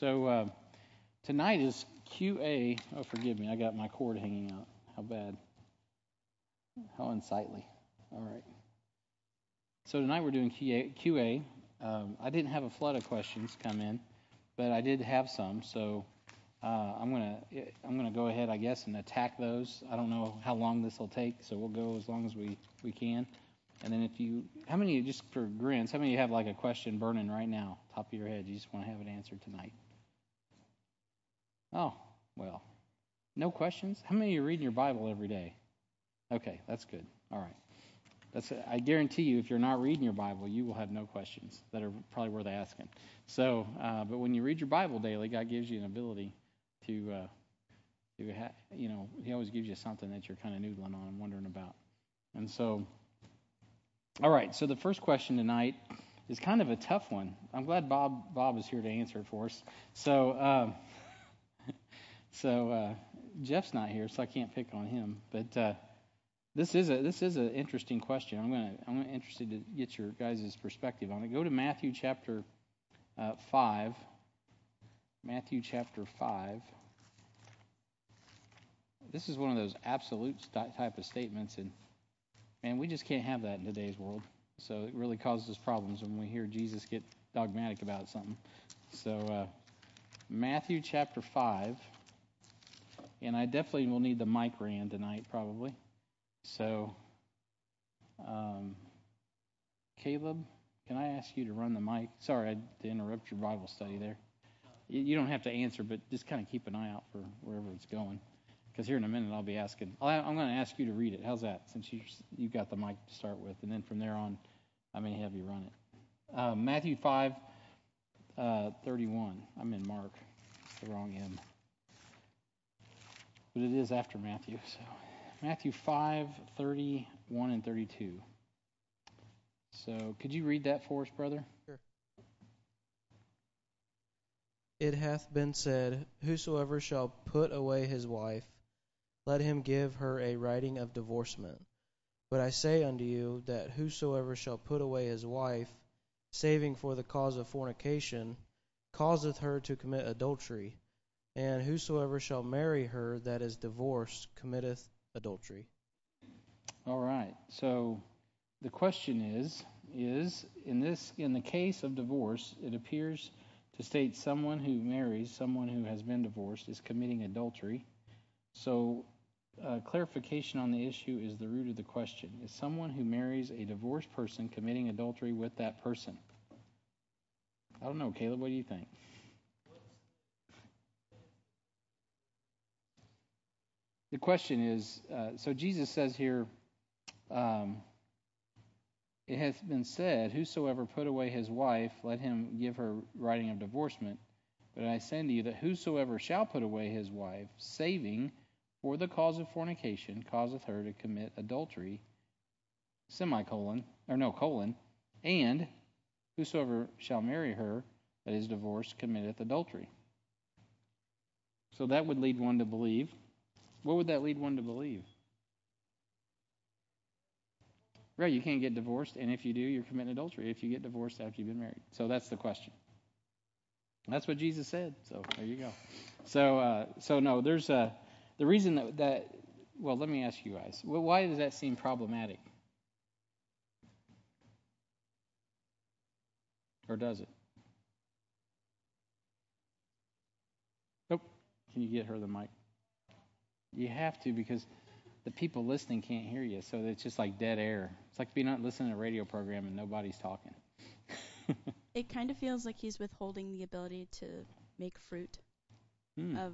So uh, tonight is QA. Oh, forgive me, I got my cord hanging out. How bad? How unsightly. All right. So tonight we're doing QA. QA. Um, I didn't have a flood of questions come in, but I did have some. So uh, I'm gonna I'm gonna go ahead, I guess, and attack those. I don't know how long this will take, so we'll go as long as we we can. And then if you, how many, just for grins, how many have like a question burning right now, top of your head? You just want to have it answered tonight? Oh, well, no questions? How many of you are reading your Bible every day? Okay, that's good. All right. That's, I guarantee you, if you're not reading your Bible, you will have no questions that are probably worth asking. So, uh, but when you read your Bible daily, God gives you an ability to, uh, to ha- you know, He always gives you something that you're kind of noodling on and wondering about. And so, all right, so the first question tonight is kind of a tough one. I'm glad Bob Bob is here to answer it for us. So, um, so uh, Jeff's not here, so I can't pick on him. But uh, this is a this is an interesting question. I'm gonna I'm interested to get your guys' perspective on it. Go to Matthew chapter uh, five. Matthew chapter five. This is one of those absolute type of statements, and Man, we just can't have that in today's world. So it really causes problems when we hear Jesus get dogmatic about something. So, uh, Matthew chapter 5. And I definitely will need the mic ran tonight, probably. So, um, Caleb, can I ask you to run the mic? Sorry I to interrupt your Bible study there. You don't have to answer, but just kind of keep an eye out for wherever it's going because here in a minute I'll be asking. i am going to ask you to read it. How's that? Since you you got the mic to start with, and then from there on, I may have you run it. Uh, Matthew 5, uh, 31. I'm in Mark. It's the wrong M. But it is after Matthew. So Matthew 5, 31 and 32. So could you read that for us, brother? Sure. It hath been said, Whosoever shall put away his wife let him give her a writing of divorcement. But I say unto you that whosoever shall put away his wife, saving for the cause of fornication, causeth her to commit adultery, and whosoever shall marry her that is divorced committeth adultery. All right. So the question is is in this in the case of divorce, it appears to state someone who marries someone who has been divorced is committing adultery. So uh, clarification on the issue is the root of the question. Is someone who marries a divorced person committing adultery with that person? I don't know, Caleb. What do you think? The question is uh, so Jesus says here, um, it hath been said, Whosoever put away his wife, let him give her writing of divorcement. But I say unto you that whosoever shall put away his wife, saving for the cause of fornication causeth her to commit adultery, semicolon, or no, colon, and whosoever shall marry her that is divorced committeth adultery. So that would lead one to believe. What would that lead one to believe? Right, you can't get divorced, and if you do, you're committing adultery if you get divorced after you've been married. So that's the question. That's what Jesus said. So there you go. So, uh, so no, there's a the reason that, that well, let me ask you guys, why does that seem problematic? Or does it? Nope. Can you get her the mic? You have to because the people listening can't hear you, so it's just like dead air. It's like being not listening to a radio program and nobody's talking. it kind of feels like he's withholding the ability to make fruit hmm. of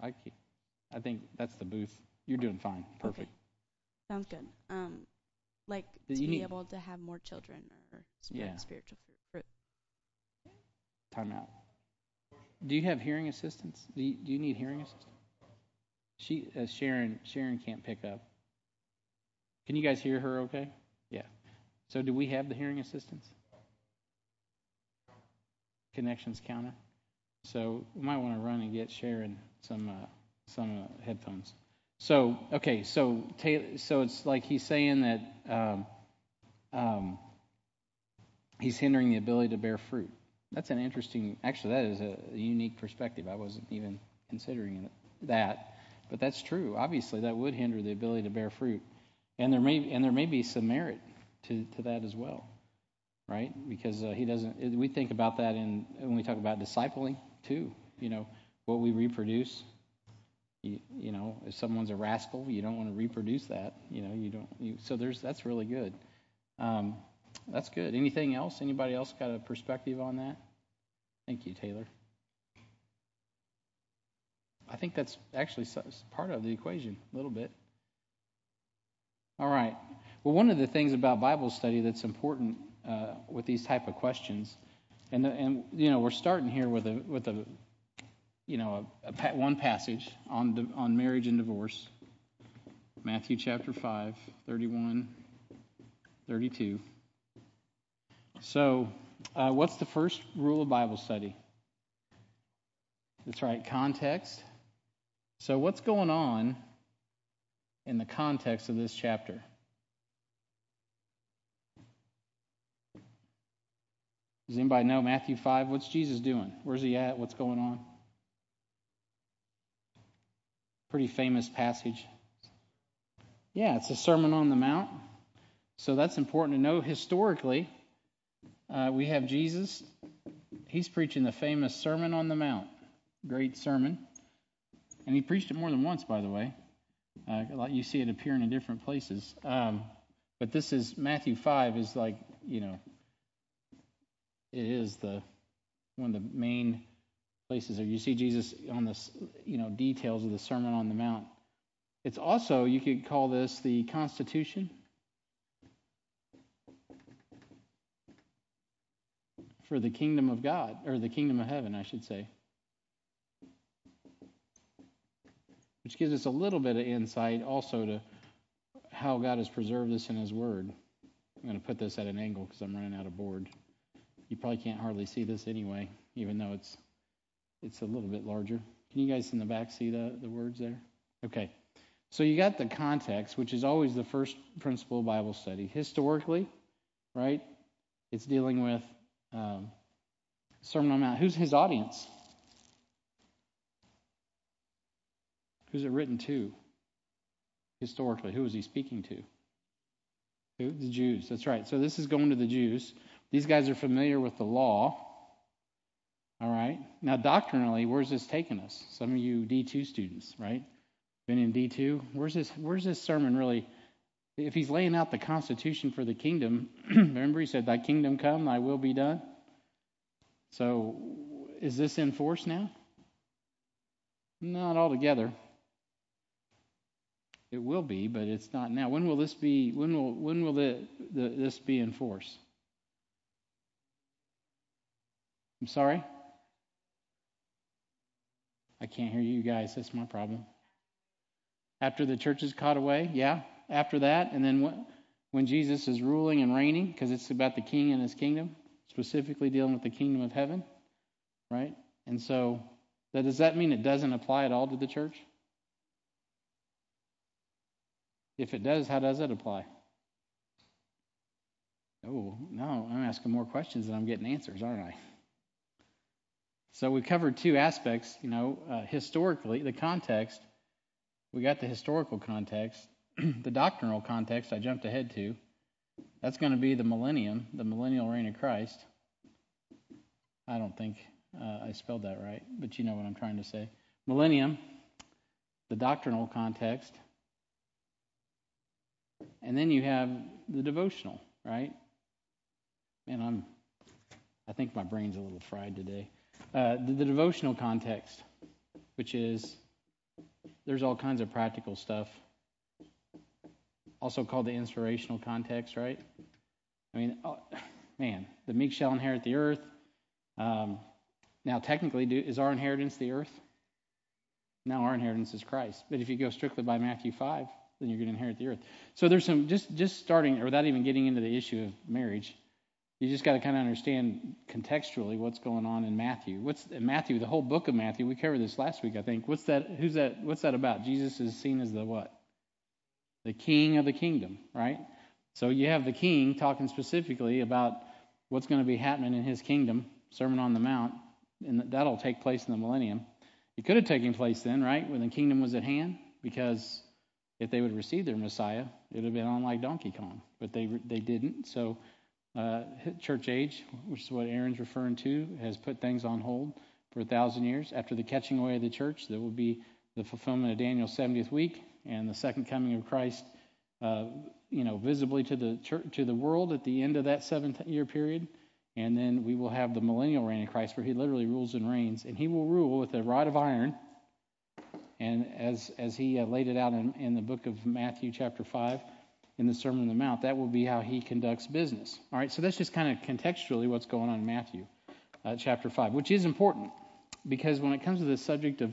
I keep, I think that's the booth. You're doing fine. Perfect. Okay. Sounds good. Um, like to be able to have more children or spread yeah. spiritual fruit. Time out. Do you have hearing assistance? Do you, do you need hearing assistance? She, uh, Sharon, Sharon can't pick up. Can you guys hear her? Okay. Yeah. So do we have the hearing assistance? Connections counter. So we might want to run and get Sharon some uh, some uh, headphones. So okay, so so it's like he's saying that um, um, he's hindering the ability to bear fruit. That's an interesting. Actually, that is a unique perspective. I wasn't even considering that, but that's true. Obviously, that would hinder the ability to bear fruit, and there may and there may be some merit to to that as well, right? Because uh, he doesn't. We think about that in when we talk about discipling too. You know, what we reproduce. You, you know, if someone's a rascal, you don't want to reproduce that. You know, you don't. You, so there's that's really good. Um, that's good. Anything else? Anybody else got a perspective on that? Thank you, Taylor. I think that's actually part of the equation, a little bit. All right. Well, one of the things about Bible study that's important uh, with these type of questions, and and you know we're starting here with a with a you know a, a one passage on on marriage and divorce, Matthew chapter 5, 31, 32. So, uh, what's the first rule of Bible study? That's right, context. So, what's going on in the context of this chapter? Does anybody know Matthew 5? What's Jesus doing? Where's he at? What's going on? Pretty famous passage. Yeah, it's a Sermon on the Mount. So that's important to know historically. Uh, we have Jesus. He's preaching the famous Sermon on the Mount. Great sermon. And he preached it more than once, by the way. Uh, you see it appearing in different places. Um, but this is Matthew 5 is like, you know, it is the one of the main places there. You see Jesus on the, you know, details of the Sermon on the Mount. It's also, you could call this the Constitution for the kingdom of God, or the kingdom of heaven, I should say. Which gives us a little bit of insight also to how God has preserved this in His Word. I'm going to put this at an angle because I'm running out of board. You probably can't hardly see this anyway, even though it's it's a little bit larger. Can you guys in the back see the, the words there? Okay. So you got the context, which is always the first principle of Bible study. Historically, right? It's dealing with um, Sermon on Mount. Who's his audience? Who's it written to? Historically, who is he speaking to? Who? The Jews. That's right. So this is going to the Jews. These guys are familiar with the law. All right. Now, doctrinally, where's this taking us? Some of you D2 students, right? Been in D2. Where's this? Where's this sermon really? if he's laying out the constitution for the kingdom, remember he said, Thy kingdom come, thy will be done. So is this in force now? Not altogether. It will be, but it's not now. When will this be? When will when will the, the, this be in force? I'm sorry. I can't hear you guys. That's my problem. After the church is caught away, yeah after that, and then when Jesus is ruling and reigning, because it's about the king and his kingdom, specifically dealing with the kingdom of heaven, right? And so, does that mean it doesn't apply at all to the church? If it does, how does it apply? Oh, no, I'm asking more questions than I'm getting answers, aren't I? So we covered two aspects, you know, uh, historically, the context. We got the historical context, the doctrinal context I jumped ahead to, that's going to be the millennium, the millennial reign of Christ. I don't think uh, I spelled that right, but you know what I'm trying to say. Millennium, the doctrinal context, and then you have the devotional, right? Man, I'm. I think my brain's a little fried today. Uh, the, the devotional context, which is there's all kinds of practical stuff also called the inspirational context, right? I mean, oh, man, the meek shall inherit the earth. Um, now, technically, do, is our inheritance the earth? Now, our inheritance is Christ. But if you go strictly by Matthew 5, then you're going to inherit the earth. So there's some, just, just starting, or without even getting into the issue of marriage, you just got to kind of understand contextually what's going on in Matthew. What's Matthew, the whole book of Matthew, we covered this last week, I think. What's that, who's that, what's that about? Jesus is seen as the what? the king of the kingdom, right? So you have the king talking specifically about what's going to be happening in his kingdom, Sermon on the Mount, and that'll take place in the millennium. It could have taken place then, right, when the kingdom was at hand, because if they would receive their Messiah, it would have been on like Donkey Kong, but they they didn't. So, uh, church age, which is what Aaron's referring to, has put things on hold for a thousand years. After the catching away of the church, there will be the fulfillment of Daniel's 70th week and the second coming of Christ, uh, you know, visibly to the church, to the world at the end of that seven-year period. And then we will have the millennial reign of Christ, where He literally rules and reigns, and He will rule with a rod of iron. And as as He uh, laid it out in, in the book of Matthew, chapter five, in the Sermon on the Mount, that will be how He conducts business. All right, so that's just kind of contextually what's going on in Matthew, uh, chapter five, which is important because when it comes to the subject of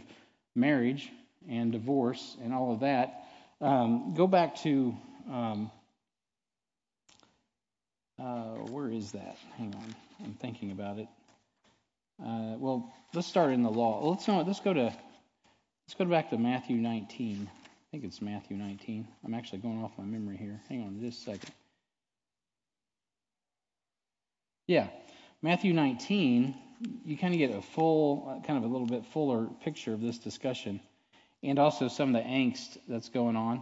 marriage and divorce and all of that, um, go back to um, uh, where is that? Hang on, I'm thinking about it. Uh, well, let's start in the law. Let's let's go to let's go back to Matthew 19. I think it's Matthew 19. I'm actually going off my memory here. Hang on just a second. Yeah, Matthew 19. You kind of get a full, kind of a little bit fuller picture of this discussion, and also some of the angst that's going on.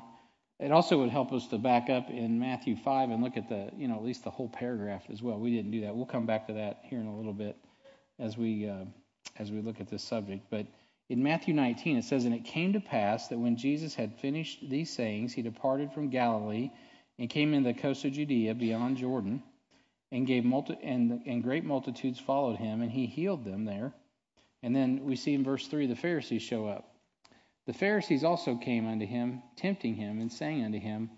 It also would help us to back up in Matthew 5 and look at the, you know, at least the whole paragraph as well. We didn't do that. We'll come back to that here in a little bit as we uh, as we look at this subject. But in Matthew 19, it says, "And it came to pass that when Jesus had finished these sayings, he departed from Galilee and came into the coast of Judea beyond Jordan, and gave multi- and and great multitudes followed him, and he healed them there." And then we see in verse 3 the Pharisees show up. The Pharisees also came unto him, tempting him, and saying unto him,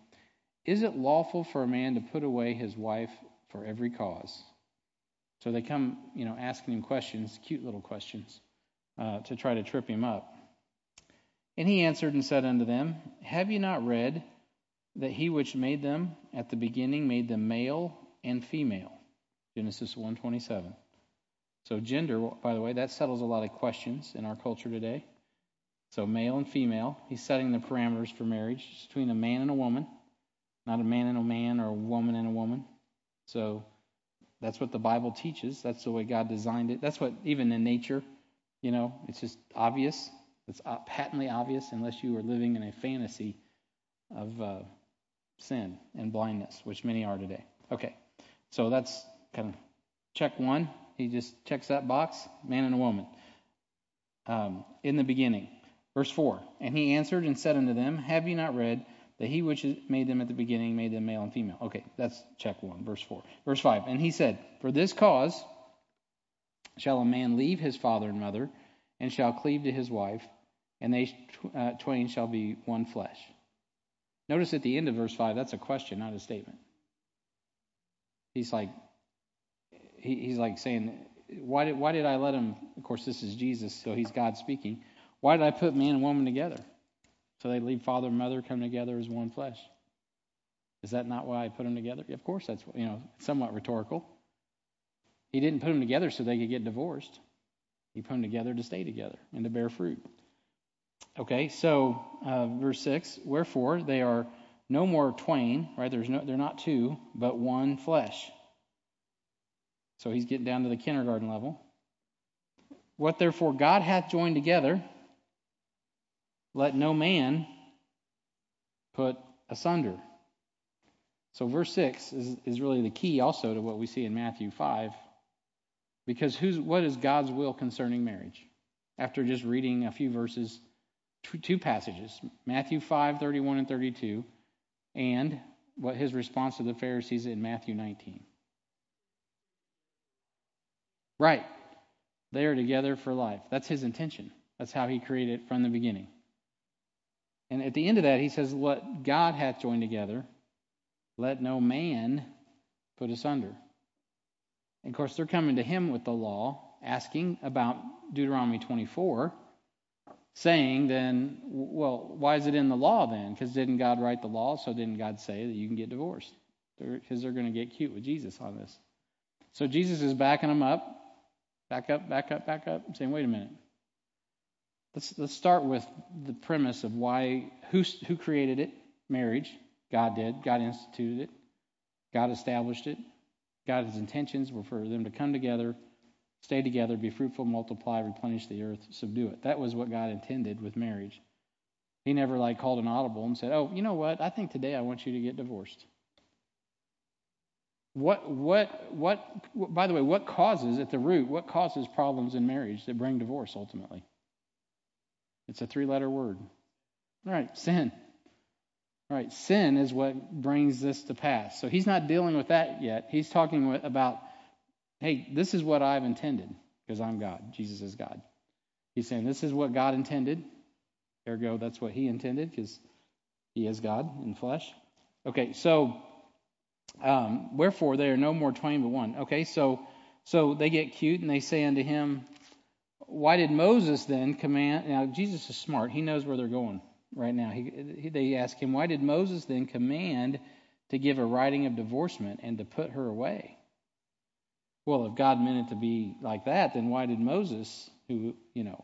Is it lawful for a man to put away his wife for every cause? So they come, you know, asking him questions, cute little questions, uh, to try to trip him up. And he answered and said unto them, Have ye not read that he which made them at the beginning made them male and female? Genesis 1:27. So gender, by the way, that settles a lot of questions in our culture today. So, male and female, he's setting the parameters for marriage it's between a man and a woman, not a man and a man or a woman and a woman. So, that's what the Bible teaches. That's the way God designed it. That's what, even in nature, you know, it's just obvious. It's patently obvious unless you are living in a fantasy of uh, sin and blindness, which many are today. Okay, so that's kind of check one. He just checks that box man and a woman. Um, in the beginning. Verse 4 And he answered and said unto them, Have ye not read that he which made them at the beginning made them male and female? Okay, that's check 1, verse 4. Verse 5 And he said, For this cause shall a man leave his father and mother, and shall cleave to his wife, and they uh, twain shall be one flesh. Notice at the end of verse 5, that's a question, not a statement. He's like, he, he's like saying, why did, why did I let him? Of course, this is Jesus, so he's God speaking. Why did I put man and woman together? So they leave father and mother, come together as one flesh. Is that not why I put them together? Of course, that's you know somewhat rhetorical. He didn't put them together so they could get divorced. He put them together to stay together and to bear fruit. Okay, so uh, verse six. Wherefore they are no more twain, right? There's no, they're not two, but one flesh. So he's getting down to the kindergarten level. What therefore God hath joined together, let no man put asunder. So, verse 6 is, is really the key also to what we see in Matthew 5. Because who's, what is God's will concerning marriage? After just reading a few verses, two, two passages Matthew 5, 31 and 32, and what his response to the Pharisees in Matthew 19. Right. They are together for life. That's his intention. That's how he created it from the beginning. And at the end of that, he says, What God hath joined together, let no man put asunder. And of course, they're coming to him with the law, asking about Deuteronomy 24, saying, then, well, why is it in the law then? Because didn't God write the law? So didn't God say that you can get divorced? Because they're, they're going to get cute with Jesus on this. So Jesus is backing them up, back up, back up, back up, saying, wait a minute. Let's, let's start with the premise of why, who, who created it? Marriage. God did. God instituted it. God established it. God's intentions were for them to come together Stay together, be fruitful, multiply, replenish the earth, subdue it. That was what God intended with marriage. He never like called an audible and said, "Oh, you know what? I think today I want you to get divorced." What what what by the way, what causes at the root, what causes problems in marriage that bring divorce ultimately? It's a three-letter word. All right, sin. Right, sin is what brings this to pass. So he's not dealing with that yet. He's talking about hey, this is what I've intended because I'm God. Jesus is God. He's saying this is what God intended. Ergo, that's what he intended because he is God in flesh. Okay, so um, wherefore they are no more twain but one. Okay, so so they get cute and they say unto him, Why did Moses then command? Now Jesus is smart. He knows where they're going right now. He, he, they ask him, Why did Moses then command to give a writing of divorcement and to put her away? Well, if God meant it to be like that, then why did Moses, who, you know,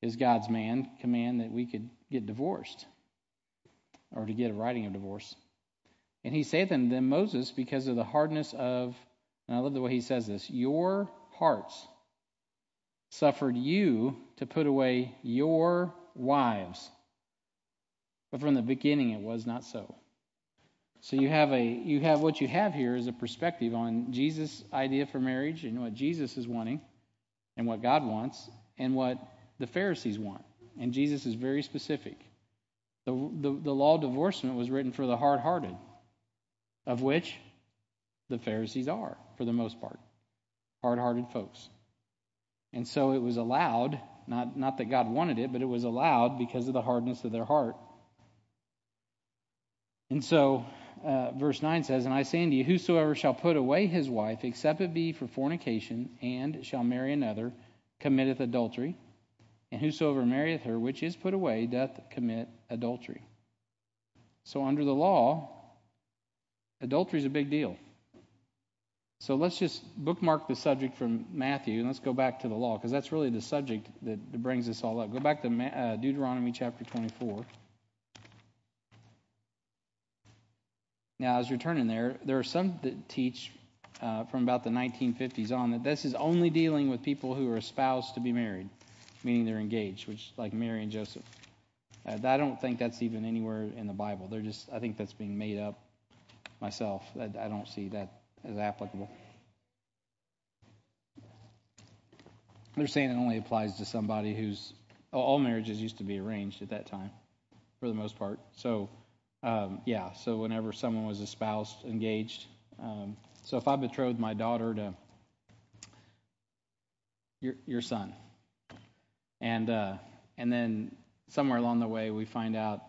is God's man, command that we could get divorced or to get a writing of divorce? And he saith unto them, Moses, because of the hardness of, and I love the way he says this, your hearts suffered you to put away your wives. But from the beginning it was not so. So you have a you have what you have here is a perspective on Jesus' idea for marriage and what Jesus is wanting and what God wants and what the Pharisees want. And Jesus is very specific. The, the, the law of divorcement was written for the hard hearted, of which the Pharisees are, for the most part. Hard hearted folks. And so it was allowed, not, not that God wanted it, but it was allowed because of the hardness of their heart. And so uh, verse 9 says, And I say unto you, whosoever shall put away his wife, except it be for fornication, and shall marry another, committeth adultery. And whosoever marrieth her which is put away doth commit adultery. So under the law, adultery is a big deal. So let's just bookmark the subject from Matthew and let's go back to the law because that's really the subject that brings this all up. Go back to uh, Deuteronomy chapter 24. Now, as you're turning there, there are some that teach uh, from about the 1950s on that this is only dealing with people who are espoused to be married, meaning they're engaged, which like Mary and Joseph. Uh, I don't think that's even anywhere in the Bible. They're just, I think that's being made up myself. I, I don't see that as applicable. They're saying it only applies to somebody who's all marriages used to be arranged at that time, for the most part. So um, yeah, so whenever someone was espoused, engaged. Um, so if I betrothed my daughter to your your son, and uh, and then somewhere along the way we find out,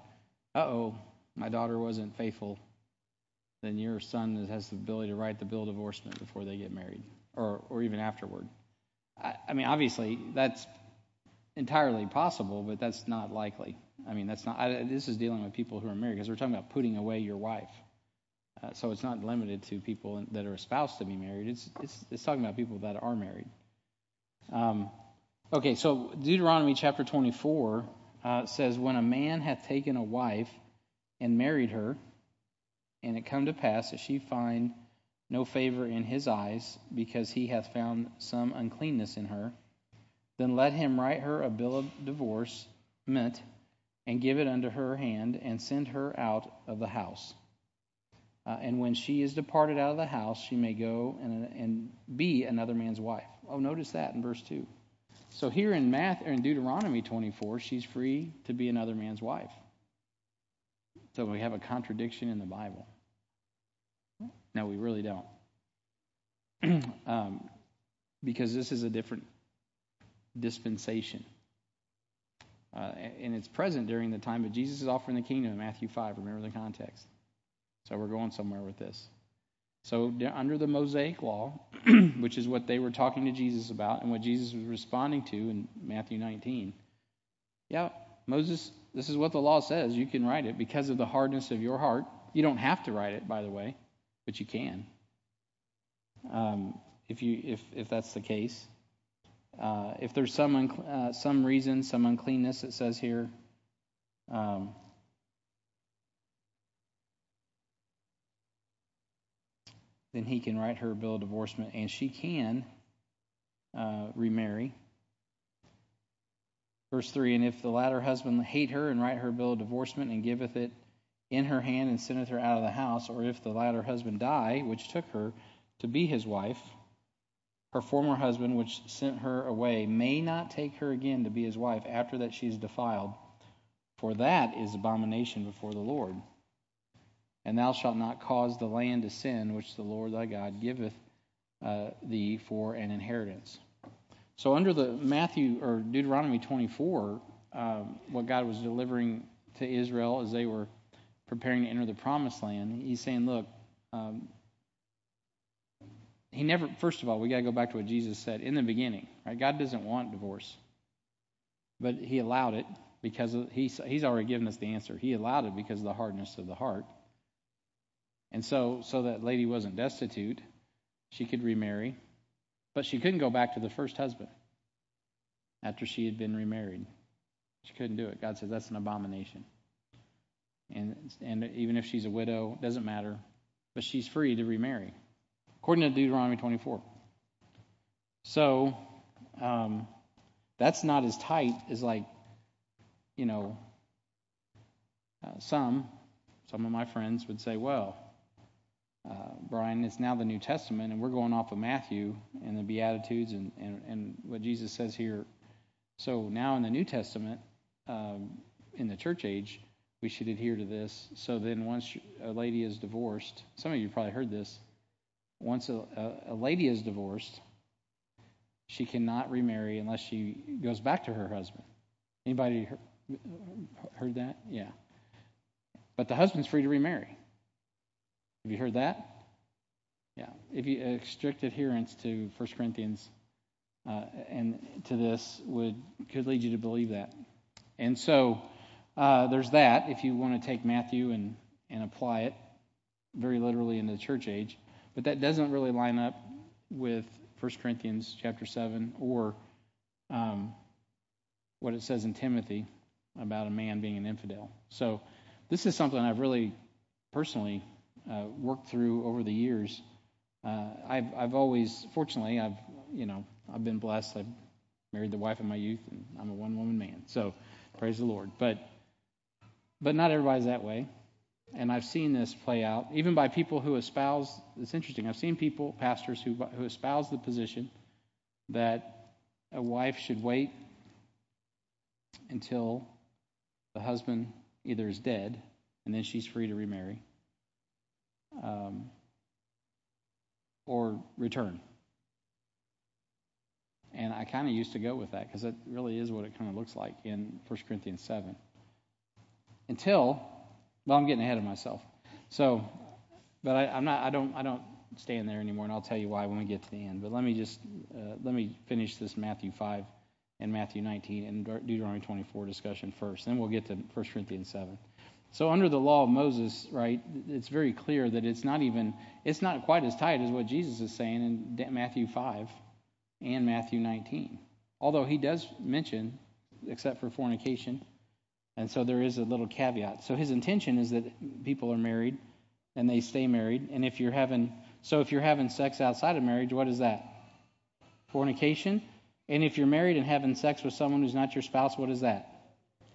uh oh, my daughter wasn't faithful, then your son has the ability to write the bill of divorcement before they get married, or or even afterward. I, I mean, obviously that's entirely possible, but that's not likely. I mean, that's not. I, this is dealing with people who are married because we're talking about putting away your wife. Uh, so it's not limited to people that are espoused to be married. It's it's it's talking about people that are married. Um, okay, so Deuteronomy chapter 24 uh, says, "When a man hath taken a wife and married her, and it come to pass that she find no favor in his eyes, because he hath found some uncleanness in her, then let him write her a bill of divorcement." And give it unto her hand, and send her out of the house. Uh, and when she is departed out of the house, she may go and, and be another man's wife. Oh, notice that in verse 2. So here in Math or in Deuteronomy 24, she's free to be another man's wife. So we have a contradiction in the Bible. No, we really don't. um, because this is a different dispensation. Uh, and it's present during the time, but Jesus is offering the kingdom in Matthew 5. Remember the context. So we're going somewhere with this. So, under the Mosaic law, which is what they were talking to Jesus about and what Jesus was responding to in Matthew 19, yeah, Moses, this is what the law says. You can write it because of the hardness of your heart. You don't have to write it, by the way, but you can. Um, if you if if that's the case, uh, if there's some uh, some reason, some uncleanness, it says here. Um, then he can write her a bill of divorcement, and she can uh, remarry. Verse 3 And if the latter husband hate her and write her a bill of divorcement and giveth it in her hand and sendeth her out of the house, or if the latter husband die, which took her to be his wife, her former husband, which sent her away, may not take her again to be his wife after that she is defiled, for that is abomination before the Lord. And thou shalt not cause the land to sin, which the Lord thy God giveth uh, thee for an inheritance. So, under the Matthew or Deuteronomy 24, um, what God was delivering to Israel as they were preparing to enter the promised land, he's saying, look, um, he never, first of all, we got to go back to what Jesus said in the beginning, right? God doesn't want divorce, but he allowed it because of, he's, he's already given us the answer. He allowed it because of the hardness of the heart. And so, so that lady wasn't destitute, she could remarry, but she couldn't go back to the first husband after she had been remarried. She couldn't do it. God says that's an abomination. And, and even if she's a widow, doesn't matter, but she's free to remarry according to Deuteronomy 24. So um, that's not as tight as like, you know, uh, some some of my friends would say, well, uh, Brian, it's now the New Testament, and we're going off of Matthew and the Beatitudes and, and, and what Jesus says here. So now in the New Testament, um, in the church age, we should adhere to this. So then once a lady is divorced, some of you probably heard this, once a, lady is divorced, she cannot remarry unless she goes back to her husband. Anybody heard that? Yeah. But the husband's free to remarry. Have you heard that? Yeah. If you uh, strict adherence to 1 Corinthians uh, and to this would could lead you to believe that. And so uh, there's that. If you want to take Matthew and and apply it very literally in the church age. But that doesn't really line up with 1 Corinthians chapter 7 or um, what it says in Timothy about a man being an infidel. So this is something I've really personally uh, worked through over the years. Uh, I've I've always, fortunately, I've you know I've been blessed. I've married the wife of my youth, and I'm a one woman man. So praise the Lord. But but not everybody's that way and I've seen this play out even by people who espouse. It's interesting. I've seen people, pastors, who who espouse the position that a wife should wait until the husband either is dead and then she's free to remarry, um, or return. And I kind of used to go with that because that really is what it kind of looks like in 1 Corinthians 7. Until well, I'm getting ahead of myself. So, but I, am not. I don't. I don't stand there anymore, and I'll tell you why when we get to the end. But let me just uh, let me finish this Matthew 5 and Matthew 19 and Deuteronomy 24 discussion first. Then we'll get to 1 Corinthians 7. So under the law of Moses, right, it's very clear that it's not even it's not quite as tight as what Jesus is saying in Matthew 5 and Matthew 19. Although he does mention, except for fornication, and so there is a little caveat. So his intention is that people are married and they stay married. And if you're having so if you're having sex outside of marriage, what is that? Fornication. And if you're married and having sex with someone who's not your spouse, what is that?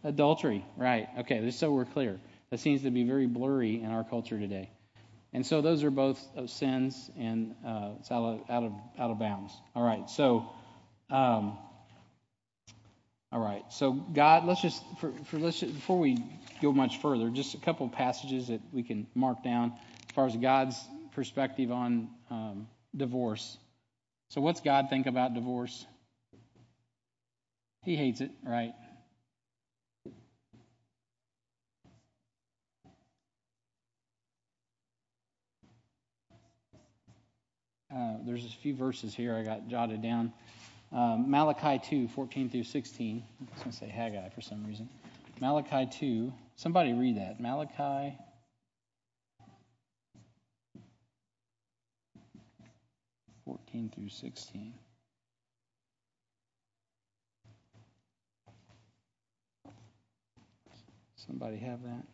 Adultery. Right. Okay, just so we're clear. That seems to be very blurry in our culture today. And so those are both sins, and uh, it's out of, out of out of bounds. All right. So um, all right. So God, let's just for, for let's just, before we go much further, just a couple of passages that we can mark down as far as God's perspective on um, divorce. So, what's God think about divorce? He hates it, right? Uh, there's a few verses here I got jotted down. Um, Malachi 2, 14 through 16. I was going to say Haggai for some reason. Malachi 2. Somebody read that. Malachi. Fourteen through sixteen. Somebody have that?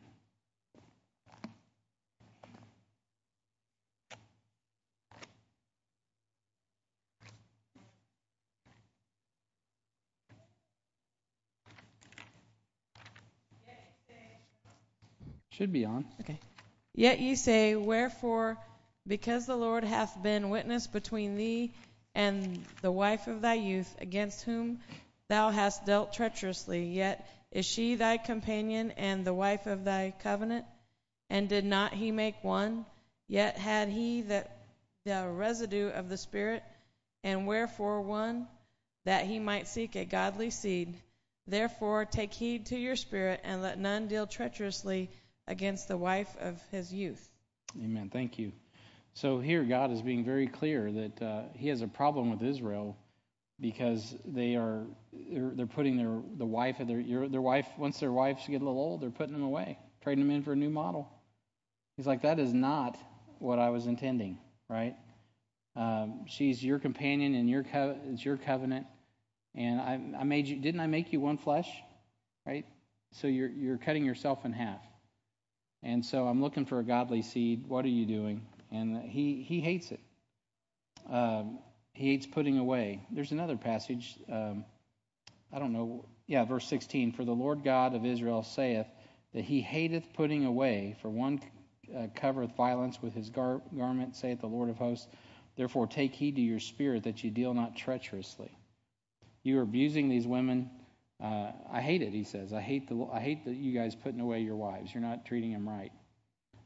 Should be on. Okay. Yet ye say, Wherefore, because the Lord hath been witness between thee and the wife of thy youth, against whom thou hast dealt treacherously, yet is she thy companion and the wife of thy covenant? And did not he make one? Yet had he the, the residue of the Spirit, and wherefore one? That he might seek a godly seed. Therefore take heed to your spirit, and let none deal treacherously against the wife of his youth. Amen. Thank you. So here, God is being very clear that uh, He has a problem with Israel because they are they're, they're putting their the wife of their their wife once their wives get a little old, they're putting them away, trading them in for a new model. He's like, that is not what I was intending, right? Um, she's your companion and your co- it's your covenant, and I, I made you. Didn't I make you one flesh, right? So you're you're cutting yourself in half. And so I'm looking for a godly seed. What are you doing? and he he hates it. Um, he hates putting away. There's another passage. Um, I don't know. Yeah, verse 16. For the Lord God of Israel saith that he hateth putting away. For one uh, covereth violence with his gar- garment, saith the Lord of hosts. Therefore take heed to your spirit that you deal not treacherously. You are abusing these women. Uh, I hate it, he says. I hate the I hate that you guys putting away your wives. You're not treating them right.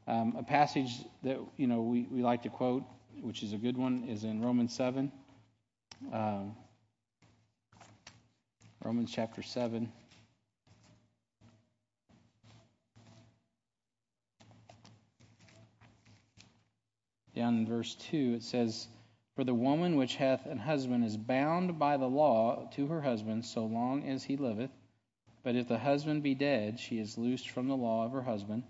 Um, a passage that you know we, we like to quote, which is a good one, is in Romans 7. Um, Romans chapter 7. Down in verse 2, it says, For the woman which hath an husband is bound by the law to her husband so long as he liveth. But if the husband be dead, she is loosed from the law of her husband.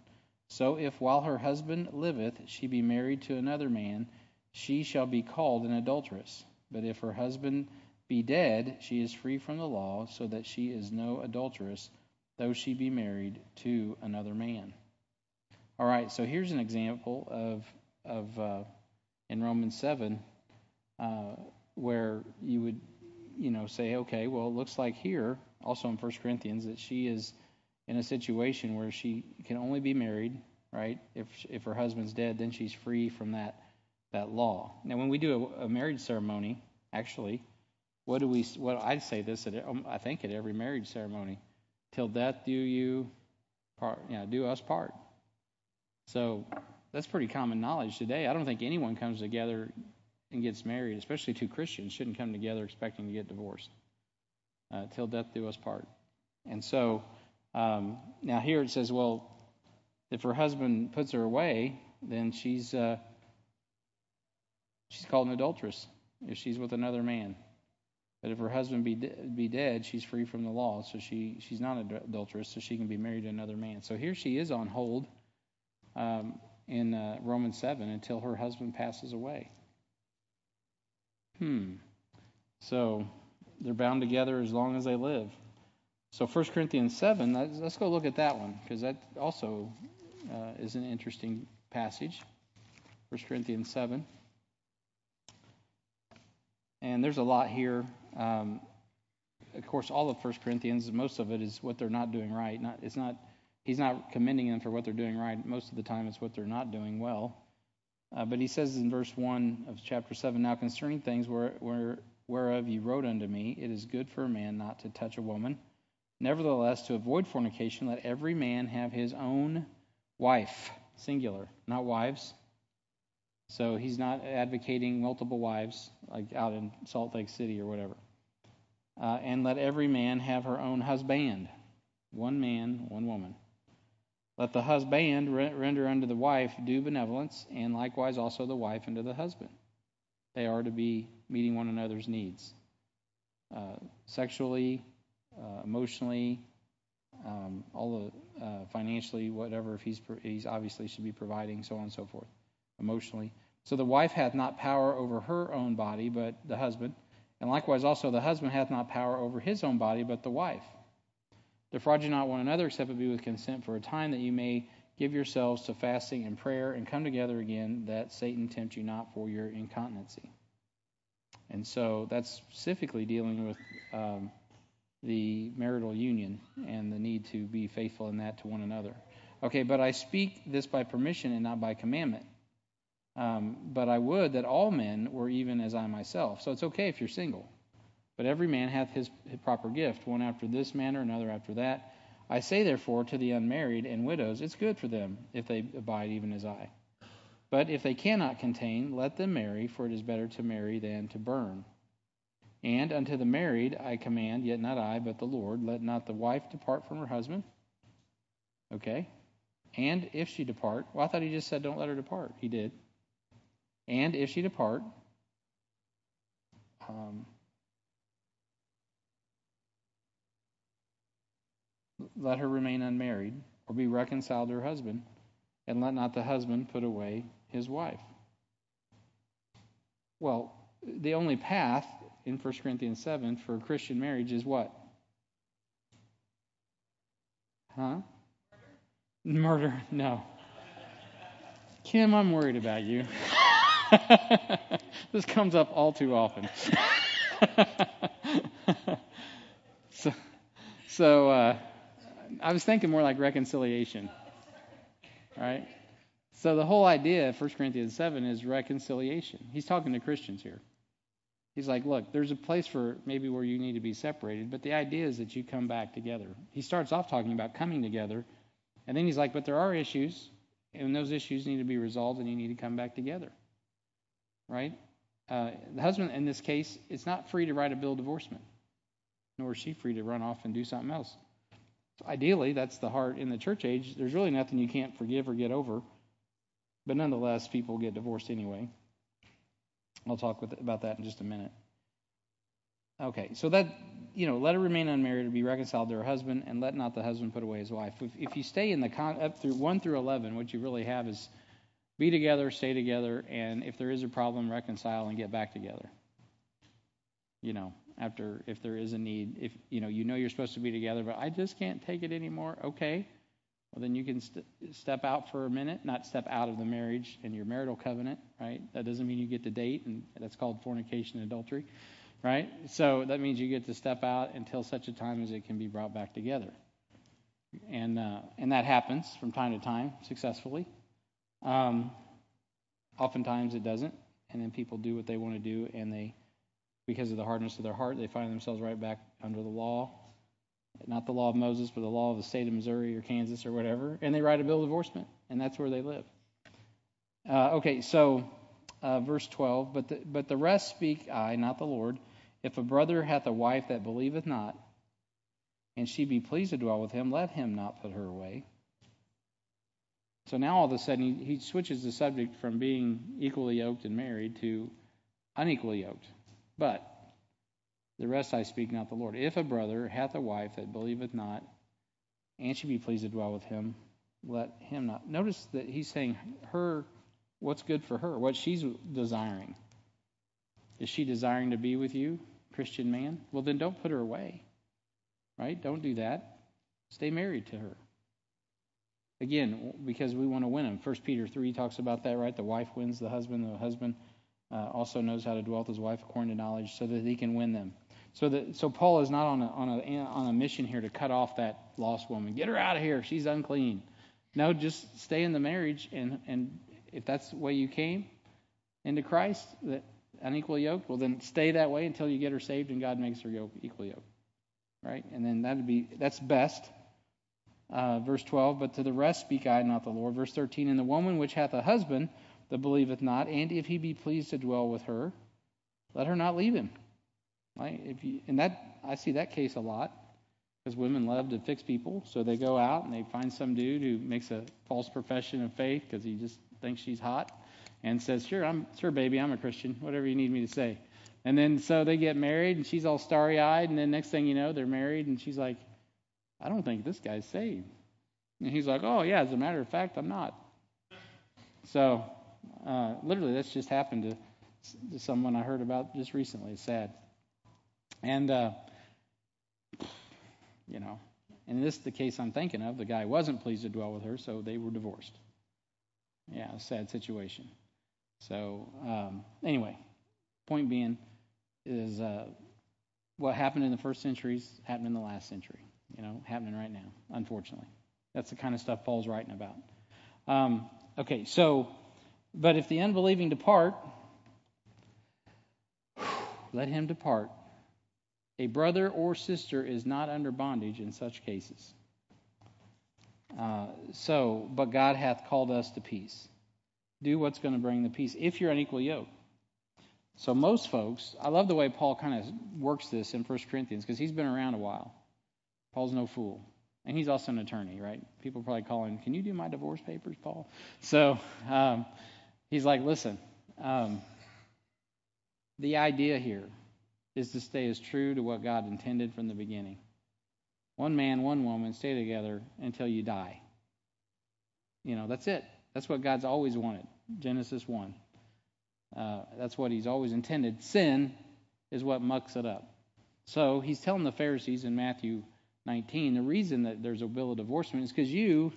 So if while her husband liveth she be married to another man, she shall be called an adulteress. But if her husband be dead, she is free from the law, so that she is no adulteress, though she be married to another man. All right, so here's an example of of uh, in Romans seven, uh, where you would, you know, say, okay, well, it looks like here, also in 1 Corinthians, that she is in a situation where she can only be married, right? If if her husband's dead, then she's free from that that law. Now, when we do a, a marriage ceremony, actually, what do we? What I'd say this at um, I think at every marriage ceremony, till death do you part, do us part. So that's pretty common knowledge today. I don't think anyone comes together and gets married, especially two Christians, shouldn't come together expecting to get divorced. Uh, till death do us part. And so um, now here it says, well, if her husband puts her away, then she's uh, she's called an adulteress if she's with another man. But if her husband be de- be dead, she's free from the law, so she she's not an adulteress, so she can be married to another man. So here she is on hold um, in uh, Romans seven until her husband passes away. Hmm. So they're bound together as long as they live. So 1 Corinthians 7, let's, go look at that one because that also uh, is an interesting passage. 1 Corinthians 7. And there's a lot here. Um, of course, all of 1 Corinthians, most of it is what they're not doing right. Not, it's not, he's not commending them for what they're doing right. Most of the time, it's what they're not doing well. Uh, but he says in verse 1 of chapter 7 Now concerning things where, where, whereof you wrote unto me, it is good for a man not to touch a woman Nevertheless, to avoid fornication, let every man have his own wife, singular, not wives. So he's not advocating multiple wives, like out in Salt Lake City or whatever. Uh, and let every man have her own husband, one man, one woman. Let the husband render unto the wife due benevolence, and likewise also the wife unto the husband. They are to be meeting one another's needs. Uh, sexually, uh, emotionally, um, all the uh, financially, whatever. If he's he's obviously should be providing, so on and so forth, emotionally. So the wife hath not power over her own body, but the husband, and likewise also the husband hath not power over his own body, but the wife. Defraud you not one another, except it be with consent for a time, that you may give yourselves to fasting and prayer, and come together again, that Satan tempt you not for your incontinency. And so that's specifically dealing with um, the marital union and the need to be faithful in that to one another. Okay, but I speak this by permission and not by commandment. Um, but I would that all men were even as I myself. So it's okay if you're single. But every man hath his, proper gift, one after this manner, another after that. I say therefore to the unmarried and widows, it's good for them if they abide even as I. But if they cannot contain, let them marry, for it is better to marry than to burn. And unto the married I command, yet not I, but the Lord, let not the wife depart from her husband. Okay? And if she depart, well, I thought he just said don't let her depart. He did. And if she depart, um, let her remain unmarried or be reconciled to her husband, and let not the husband put away his wife. Well, the only path in 1 Corinthians 7 for a Christian marriage is what? Huh? Murder? No. Kim, I'm worried about you. this comes up all too often. so, so uh, I was thinking more like reconciliation, right? So the whole idea of 1 Corinthians 7 is reconciliation. He's talking to Christians here. He's like, look, there's a place for maybe where you need to be separated, but the idea is that you come back together. He starts off talking about coming together, and then he's like, but there are issues, and those issues need to be resolved, and you need to come back together. Right? Uh, the husband, in this case, is not free to write a bill of divorcement, nor is she free to run off and do something else. Ideally, that's the heart in the church age. There's really nothing you can't forgive or get over, but nonetheless, people get divorced anyway. I'll talk with, about that in just a minute. Okay, so that, you know, let her remain unmarried or be reconciled to her husband, and let not the husband put away his wife. If, if you stay in the con, up through 1 through 11, what you really have is be together, stay together, and if there is a problem, reconcile and get back together. You know, after, if there is a need, if, you know, you know you're supposed to be together, but I just can't take it anymore, okay. Well, then you can st- step out for a minute, not step out of the marriage and your marital covenant, right? That doesn't mean you get to date, and that's called fornication and adultery, right? So that means you get to step out until such a time as it can be brought back together. And, uh, and that happens from time to time successfully. Um, oftentimes it doesn't, and then people do what they want to do, and they, because of the hardness of their heart, they find themselves right back under the law not the law of Moses, but the law of the state of Missouri or Kansas or whatever, and they write a bill of divorcement, and that's where they live. Uh, okay, so uh, verse 12, but the, but the rest speak I, not the Lord. If a brother hath a wife that believeth not, and she be pleased to dwell with him, let him not put her away. So now all of a sudden he, he switches the subject from being equally yoked and married to unequally yoked. But the rest I speak, not the Lord. If a brother hath a wife that believeth not, and she be pleased to dwell with him, let him not. Notice that he's saying her, what's good for her, what she's desiring. Is she desiring to be with you, Christian man? Well, then don't put her away. Right? Don't do that. Stay married to her. Again, because we want to win them. First Peter 3 talks about that, right? The wife wins the husband. The husband uh, also knows how to dwell with his wife according to knowledge so that he can win them. So that so Paul is not on a on a on a mission here to cut off that lost woman. Get her out of here. She's unclean. No, just stay in the marriage and and if that's the way you came into Christ, that unequal yoked, well then stay that way until you get her saved and God makes her yoke equal yoke. Right? And then that'd be that's best. Uh, verse 12, but to the rest speak I, not the Lord. Verse 13, and the woman which hath a husband that believeth not, and if he be pleased to dwell with her, let her not leave him. Right? If you, and that I see that case a lot because women love to fix people, so they go out and they find some dude who makes a false profession of faith because he just thinks she's hot and says, "Sure, I'm sure, baby, I'm a Christian. Whatever you need me to say." And then so they get married, and she's all starry-eyed, and then next thing you know, they're married, and she's like, "I don't think this guy's saved." And he's like, "Oh yeah, as a matter of fact, I'm not." So, uh, literally, that's just happened to, to someone I heard about just recently. It's sad. And, uh, you know, and this is the case I'm thinking of. The guy wasn't pleased to dwell with her, so they were divorced. Yeah, sad situation. So, um, anyway, point being is uh, what happened in the first century is happening in the last century. You know, happening right now, unfortunately. That's the kind of stuff Paul's writing about. Um, okay, so, but if the unbelieving depart, let him depart. A brother or sister is not under bondage in such cases. Uh, so, but God hath called us to peace. Do what's going to bring the peace if you're unequal yoke. So, most folks, I love the way Paul kind of works this in 1 Corinthians because he's been around a while. Paul's no fool. And he's also an attorney, right? People probably call him, Can you do my divorce papers, Paul? So, um, he's like, Listen, um, the idea here is to stay as true to what God intended from the beginning. One man, one woman, stay together until you die. You know, that's it. That's what God's always wanted. Genesis 1. Uh, that's what he's always intended. Sin is what mucks it up. So he's telling the Pharisees in Matthew 19 the reason that there's a bill of divorcement is because you,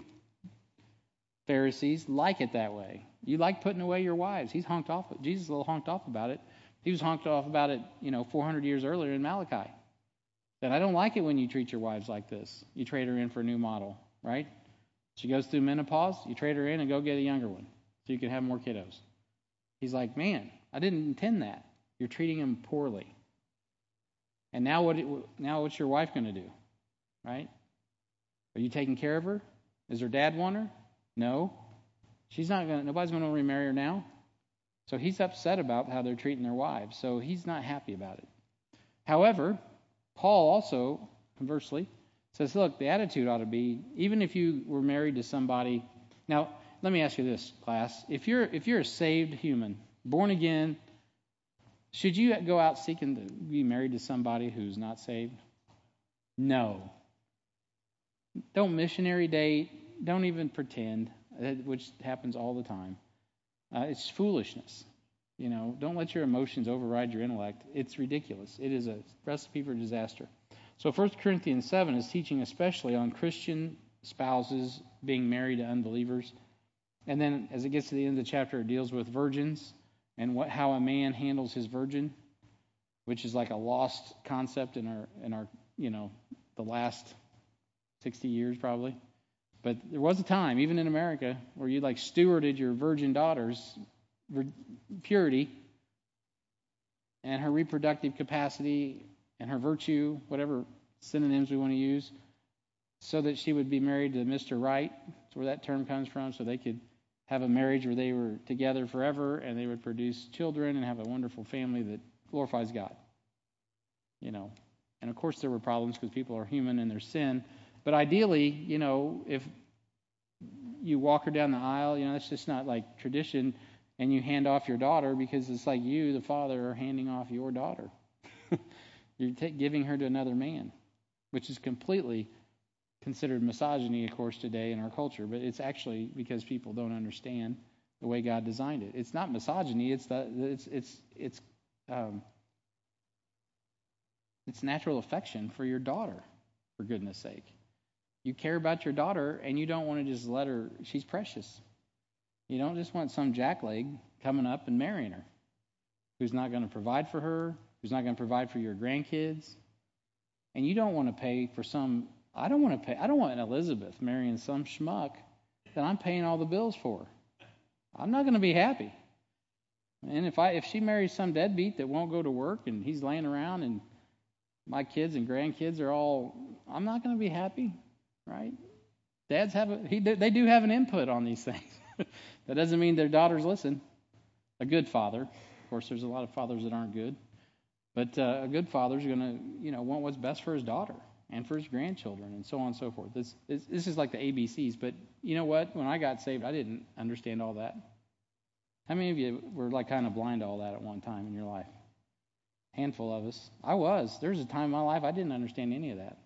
Pharisees, like it that way. You like putting away your wives. He's honked off. Jesus a little honked off about it. He was honked off about it, you know, 400 years earlier in Malachi. That I don't like it when you treat your wives like this. You trade her in for a new model, right? She goes through menopause, you trade her in and go get a younger one so you can have more kiddos. He's like, man, I didn't intend that. You're treating him poorly. And now what? Now what's your wife going to do? Right? Are you taking care of her? Does her dad want her? No. She's not going. Nobody's going to remarry her now. So he's upset about how they're treating their wives. So he's not happy about it. However, Paul also, conversely, says, look, the attitude ought to be, even if you were married to somebody. Now, let me ask you this, class. If you're if you're a saved human, born again, should you go out seeking to be married to somebody who's not saved? No. Don't missionary date. Don't even pretend, uh, which happens all the time. Uh, it's foolishness. You know, don't let your emotions override your intellect. It's ridiculous. It is a recipe for disaster. So 1 Corinthians 7 is teaching especially on Christian spouses being married to unbelievers. And then as it gets to the end of the chapter, it deals with virgins and what how a man handles his virgin, which is like a lost concept in our in our, you know, the last 60 years probably. But there was a time, even in America, where you like stewarded your virgin daughter's purity and her reproductive capacity and her virtue, whatever synonyms we want to use, so that she would be married to Mr. Right. That's where that term comes from, so they could have a marriage where they were together forever and they would produce children and have a wonderful family that glorifies God. You know, and of course there were problems because people are human and there's sin. But ideally, you know, if you walk her down the aisle, you know, that's just not like tradition, and you hand off your daughter because it's like you, the father, are handing off your daughter. You're t- giving her to another man, which is completely considered misogyny, of course, today in our culture. But it's actually because people don't understand the way God designed it. It's not misogyny. It's the it's it's it's um, it's natural affection for your daughter, for goodness sake. You care about your daughter and you don't want to just let her, she's precious. You don't just want some jackleg coming up and marrying her who's not going to provide for her, who's not going to provide for your grandkids. And you don't want to pay for some, I don't want to pay, I don't want an Elizabeth marrying some schmuck that I'm paying all the bills for. I'm not going to be happy. And if I if she marries some deadbeat that won't go to work and he's laying around and my kids and grandkids are all I'm not going to be happy right? Dads have a, he, they do have an input on these things. that doesn't mean their daughters listen. A good father, of course, there's a lot of fathers that aren't good, but uh, a good father is going to, you know, want what's best for his daughter and for his grandchildren and so on and so forth. This, this, this is like the ABCs, but you know what? When I got saved, I didn't understand all that. How many of you were like kind of blind to all that at one time in your life? Handful of us. I was. There was a time in my life I didn't understand any of that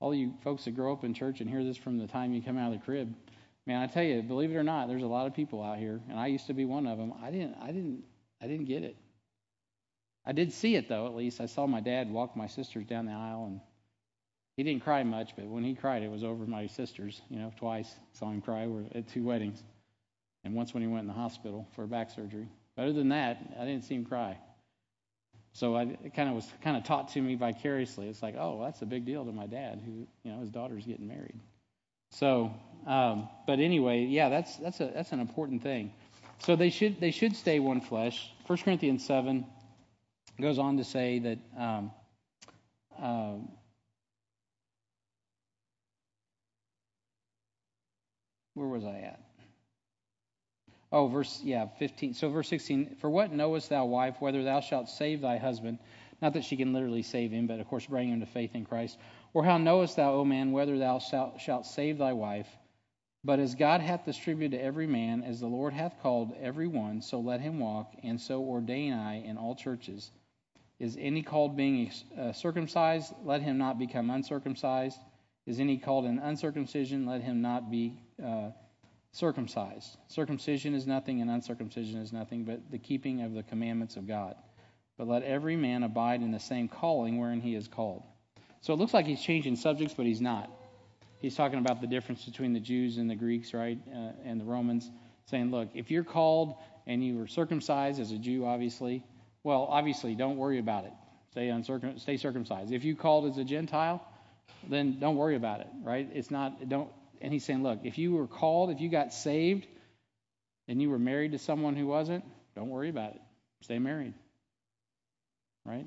all you folks that grow up in church and hear this from the time you come out of the crib, man, I tell you, believe it or not, there's a lot of people out here, and I used to be one of them. I didn't, I didn't, I didn't get it. I did see it though. At least I saw my dad walk my sisters down the aisle, and he didn't cry much, but when he cried, it was over my sisters. You know, twice saw him cry at two weddings, and once when he went in the hospital for back surgery. But other than that, I didn't see him cry. So I, it kind of was kind of taught to me vicariously. It's like, oh, that's a big deal to my dad, who you know his daughter's getting married. So, um, but anyway, yeah, that's that's a that's an important thing. So they should they should stay one flesh. 1 Corinthians seven goes on to say that. Um, uh, where was I at? Oh, verse yeah, 15. So verse 16. For what knowest thou, wife, whether thou shalt save thy husband? Not that she can literally save him, but of course bring him to faith in Christ. Or how knowest thou, O man, whether thou shalt, save thy wife? But as God hath distributed to every man, as the Lord hath called every one, so let him walk, and so ordain I in all churches. Is any called being uh, circumcised? Let him not become uncircumcised. Is any called in uncircumcision? Let him not be uh, circumcised. Circumcision is nothing, and uncircumcision is nothing, but the keeping of the commandments of God. But let every man abide in the same calling wherein he is called. So it looks like he's changing subjects, but he's not. He's talking about the difference between the Jews and the Greeks, right, uh, and the Romans, saying, look, if you're called and you were circumcised as a Jew, obviously, well, obviously, don't worry about it. Stay, uncircum- stay circumcised. If you called as a Gentile, then don't worry about it, right? It's not, don't, and he's saying, look, if you were called, if you got saved, and you were married to someone who wasn't, don't worry about it. Stay married, right?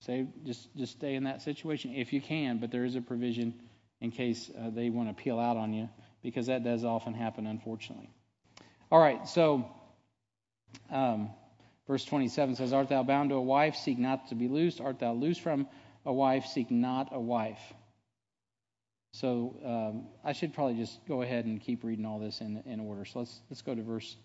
Say, just, just stay in that situation if you can, but there is a provision in case uh, they want to peel out on you, because that does often happen, unfortunately. All right, so um, verse 27 says, Art thou bound to a wife? Seek not to be loosed. Art thou loose from a wife? Seek not a wife. So um, I should probably just go ahead and keep reading all this in, in order. So let's let's go to verse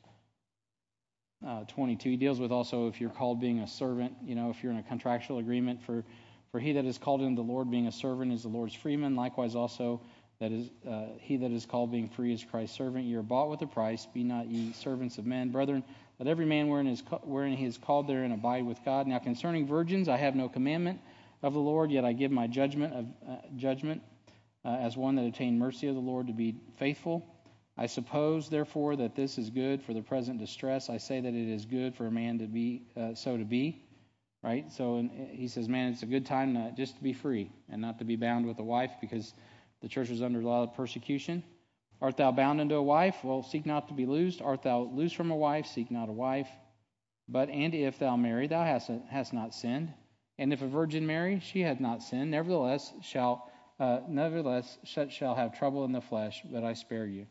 uh, 22. He deals with also if you're called being a servant. You know, if you're in a contractual agreement for for he that is called in the Lord being a servant is the Lord's freeman. Likewise also that is uh, he that is called being free is Christ's servant. You are bought with a price. Be not ye servants of men, brethren. Let every man wherein, is, wherein he is called therein abide with God. Now concerning virgins, I have no commandment of the Lord, yet I give my judgment of uh, judgment uh, as one that obtained mercy of the Lord to be faithful. I suppose, therefore, that this is good for the present distress. I say that it is good for a man to be uh, so to be. Right? So and he says, man, it's a good time to, just to be free and not to be bound with a wife because the church is under a lot of persecution. Art thou bound unto a wife? Well, seek not to be loosed. Art thou loosed from a wife? Seek not a wife. But and if thou marry, thou hast, hast not sinned. And if a virgin marry, she hath not sinned. Nevertheless, shall uh, nevertheless, such shall have trouble in the flesh, but I spare you.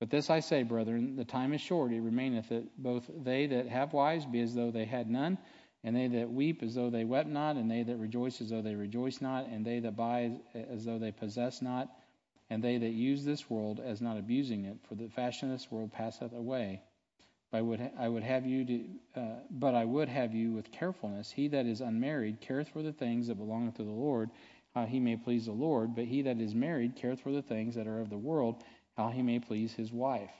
But this I say, brethren, the time is short, it remaineth that both they that have wives be as though they had none, and they that weep as though they wept not, and they that rejoice as though they rejoice not, and they that buy as though they possess not, and they that use this world as not abusing it, for the fashion of this world passeth away. But I would, I would have you to, uh, but I would have you with carefulness. He that is unmarried careth for the things that belong to the Lord, how he may please the Lord, but he that is married careth for the things that are of the world, how he may please his wife.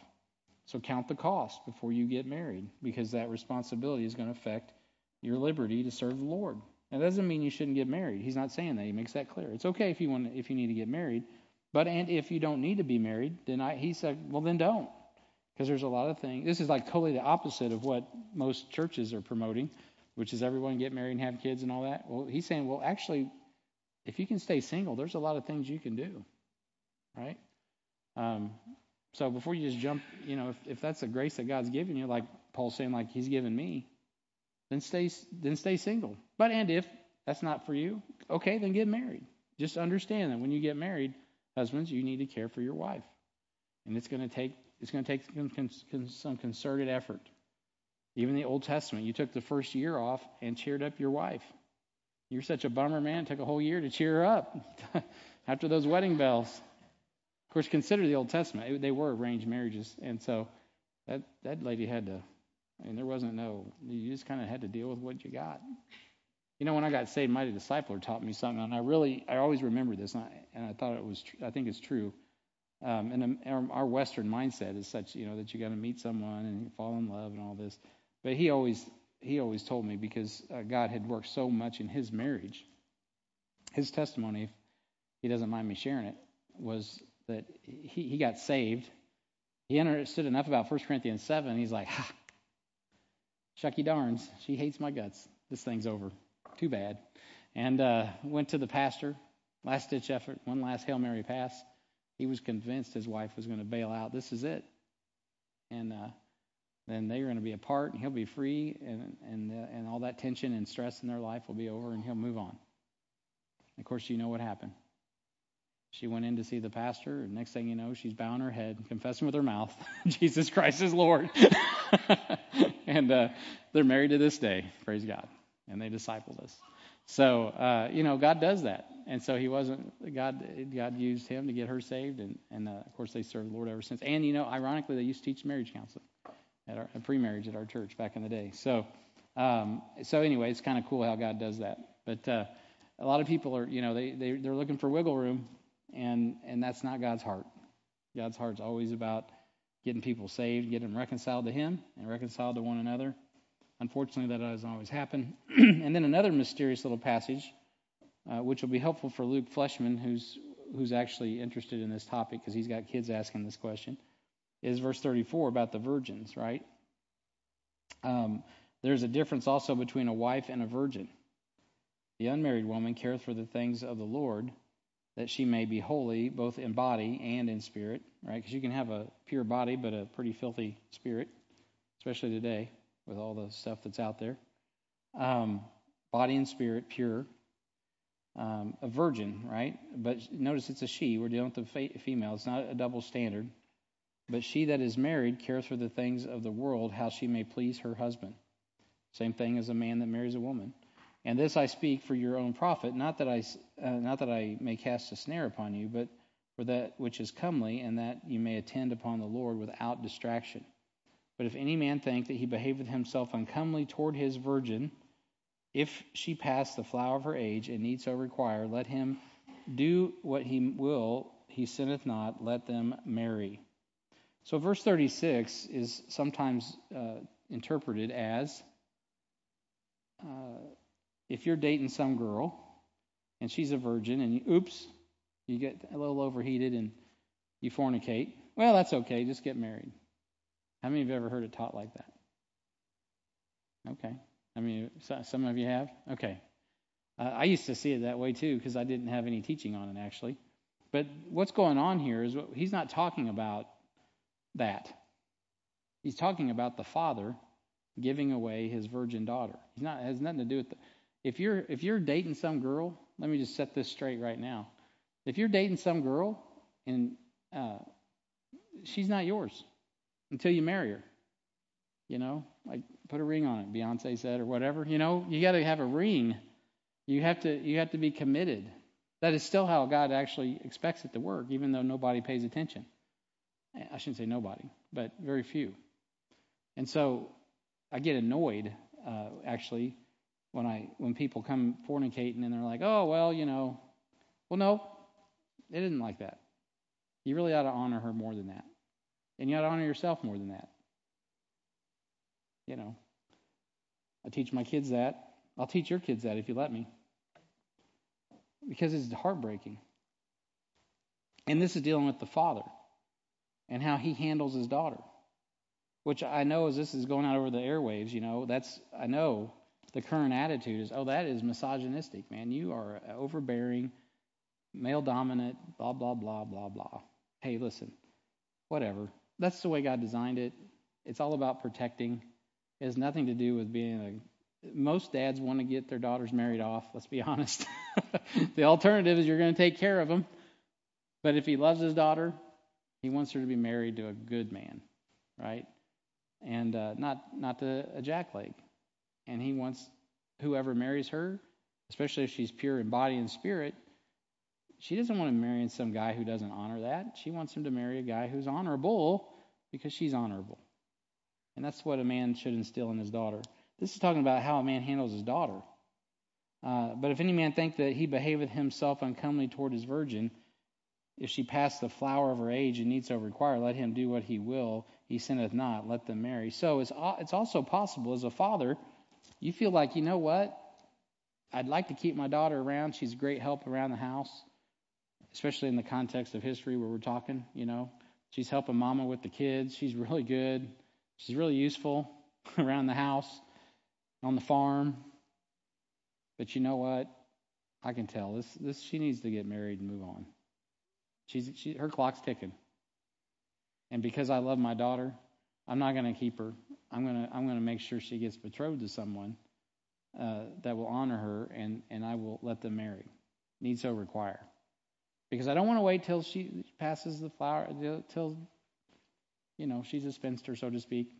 So count the cost before you get married, because that responsibility is going to affect your liberty to serve the Lord. That doesn't mean you shouldn't get married. He's not saying that. He makes that clear. It's okay if you want if you need to get married, but and if you don't need to be married, then I, he said, well then don't, because there's a lot of things. This is like totally the opposite of what most churches are promoting, which is everyone get married and have kids and all that. Well, he's saying, well, actually, if you can stay single, there's a lot of things you can do, right? Um, so before you just jump, you know, if, if that's a grace that God's given you, like Paul's saying, like He's given me, then stay then stay single. But and if that's not for you, okay, then get married. Just understand that when you get married, husbands, you need to care for your wife, and it's going to take it's going to take some, some concerted effort. Even the Old Testament, you took the first year off and cheered up your wife. You're such a bummer, man. It took a whole year to cheer her up after those wedding bells. Of course, consider the Old Testament. They were arranged marriages. And so that, that lady had to, I mean, there wasn't no, you just kind of had to deal with what you got. You know, when I got saved, my discipler taught me something, and I really, I always remember this, and I, and I thought it was, I think it's true. Um, and our, our Western mindset is such, you know, that you got to meet someone and fall in love and all this. But he always he always told me because uh, God had worked so much in his marriage. His testimony, if he doesn't mind me sharing it, was that he, he got saved. He understood enough about 1 Corinthians 7. He's like, ha, shucky darns, she hates my guts. This thing's over. Too bad. And uh, went to the pastor, last ditch effort, one last Hail Mary pass. He was convinced his wife was going to bail out. This is it. And uh, then they're going to be apart, and he'll be free, and and uh, and all that tension and stress in their life will be over, and he'll move on. Of course, you know what happened. She went in to see the pastor, and next thing you know, she's bowing her head, confessing with her mouth, Jesus Christ is Lord. and uh, they're married to this day, praise God. And they discipled us. So, uh, you know, God does that. And so he wasn't, God God used him to get her saved. And, and uh, of course, they served the Lord ever since. And, you know, ironically, they used to teach marriage counseling at our pre-marriage at our church back in the day. So, um, so anyway, it's kind of cool how God does that. But uh, a lot of people are, you know, they, they, they're looking for wiggle room and and that's not God's heart. God's heart's always about getting people saved, getting them reconciled to Him and reconciled to one another. Unfortunately, that doesn't always happen. and then another mysterious little passage, uh, which will be helpful for Luke Fleshman, who's who's actually interested in this topic because he's got kids asking this question, is verse 34 about the virgins, right? Um, there's a difference also between a wife and a virgin. The unmarried woman careth for the things of the Lord, that she may be holy both in body and in spirit, right? Because you can have a pure body but a pretty filthy spirit, especially today with all the stuff that's out there. Um, body and spirit pure. Um, a virgin, right? But notice it's a she. We're dealing with the female. It's not a double standard. But she that is married cares for the things of the world, how she may please her husband. Same thing as a man that marries a woman. And this I speak for your own profit, not that I, uh, not that I may cast a snare upon you, but for that which is comely, and that you may attend upon the Lord without distraction. But if any man think that he behaveth himself uncomely toward his virgin, if she pass the flower of her age and need so require, let him do what he will, he sinneth not, let them marry. So verse 36 is sometimes uh, interpreted as uh, if you're dating some girl and she's a virgin and you, oops, you get a little overheated and you fornicate, well, that's okay. Just get married. How many of you have ever heard it taught like that? Okay. I mean, some of you have? Okay. Uh, I used to see it that way too because I didn't have any teaching on it actually. But what's going on here is what, he's not talking about that. He's talking about the father giving away his virgin daughter. He's not has nothing to do with the, if you're if you're dating some girl, let me just set this straight right now. If you're dating some girl and uh, she's not yours until you marry her, you know, like put a ring on it. Beyonce said, or whatever. You know, you got to have a ring. You have to you have to be committed. That is still how God actually expects it to work, even though nobody pays attention. I shouldn't say nobody, but very few. And so I get annoyed, uh, actually, when I when people come fornicating and they're like, oh well, you know, well no, it isn't like that. You really ought to honor her more than that, and you ought to honor yourself more than that. You know, I teach my kids that. I'll teach your kids that if you let me, because it's heartbreaking. And this is dealing with the father and how he handles his daughter, which I know as this is going out over the airwaves. You know, that's I know the current attitude is, oh, that is misogynistic, man. You are overbearing, male dominant, blah, blah, blah, blah, blah. Hey, listen, whatever. That's the way God designed it. It's all about protecting. It has nothing to do with being a. Most dads want to get their daughters married off, let's be honest. the alternative is you're going to take care of them. But if he loves his daughter, he wants her to be married to a good man, right? And uh, not not to a jackleg and he wants whoever marries her, especially if she's pure in body and spirit, she doesn't want to marry some guy who doesn't honor that. She wants him to marry a guy who's honorable because she's honorable. And that's what a man should instill in his daughter. This is talking about how a man handles his daughter. Uh, but if any man think that he behaveth himself uncomely toward his virgin, if she pass the flower of her age and need so require, let him do what he will. He sinneth not. Let them marry. So it's, it's also possible as a father you feel like, you know what? I'd like to keep my daughter around. She's a great help around the house, especially in the context of history where we're talking, you know. She's helping mama with the kids. She's really good. She's really useful around the house, on the farm. But you know what? I can tell this this she needs to get married and move on. She's she, her clock's ticking. And because I love my daughter, I'm not going to keep her. I'm going to I'm going to make sure she gets betrothed to someone uh, that will honor her, and and I will let them marry. Need so require. Because I don't want to wait till she passes the flower till you know she's a spinster, so to speak.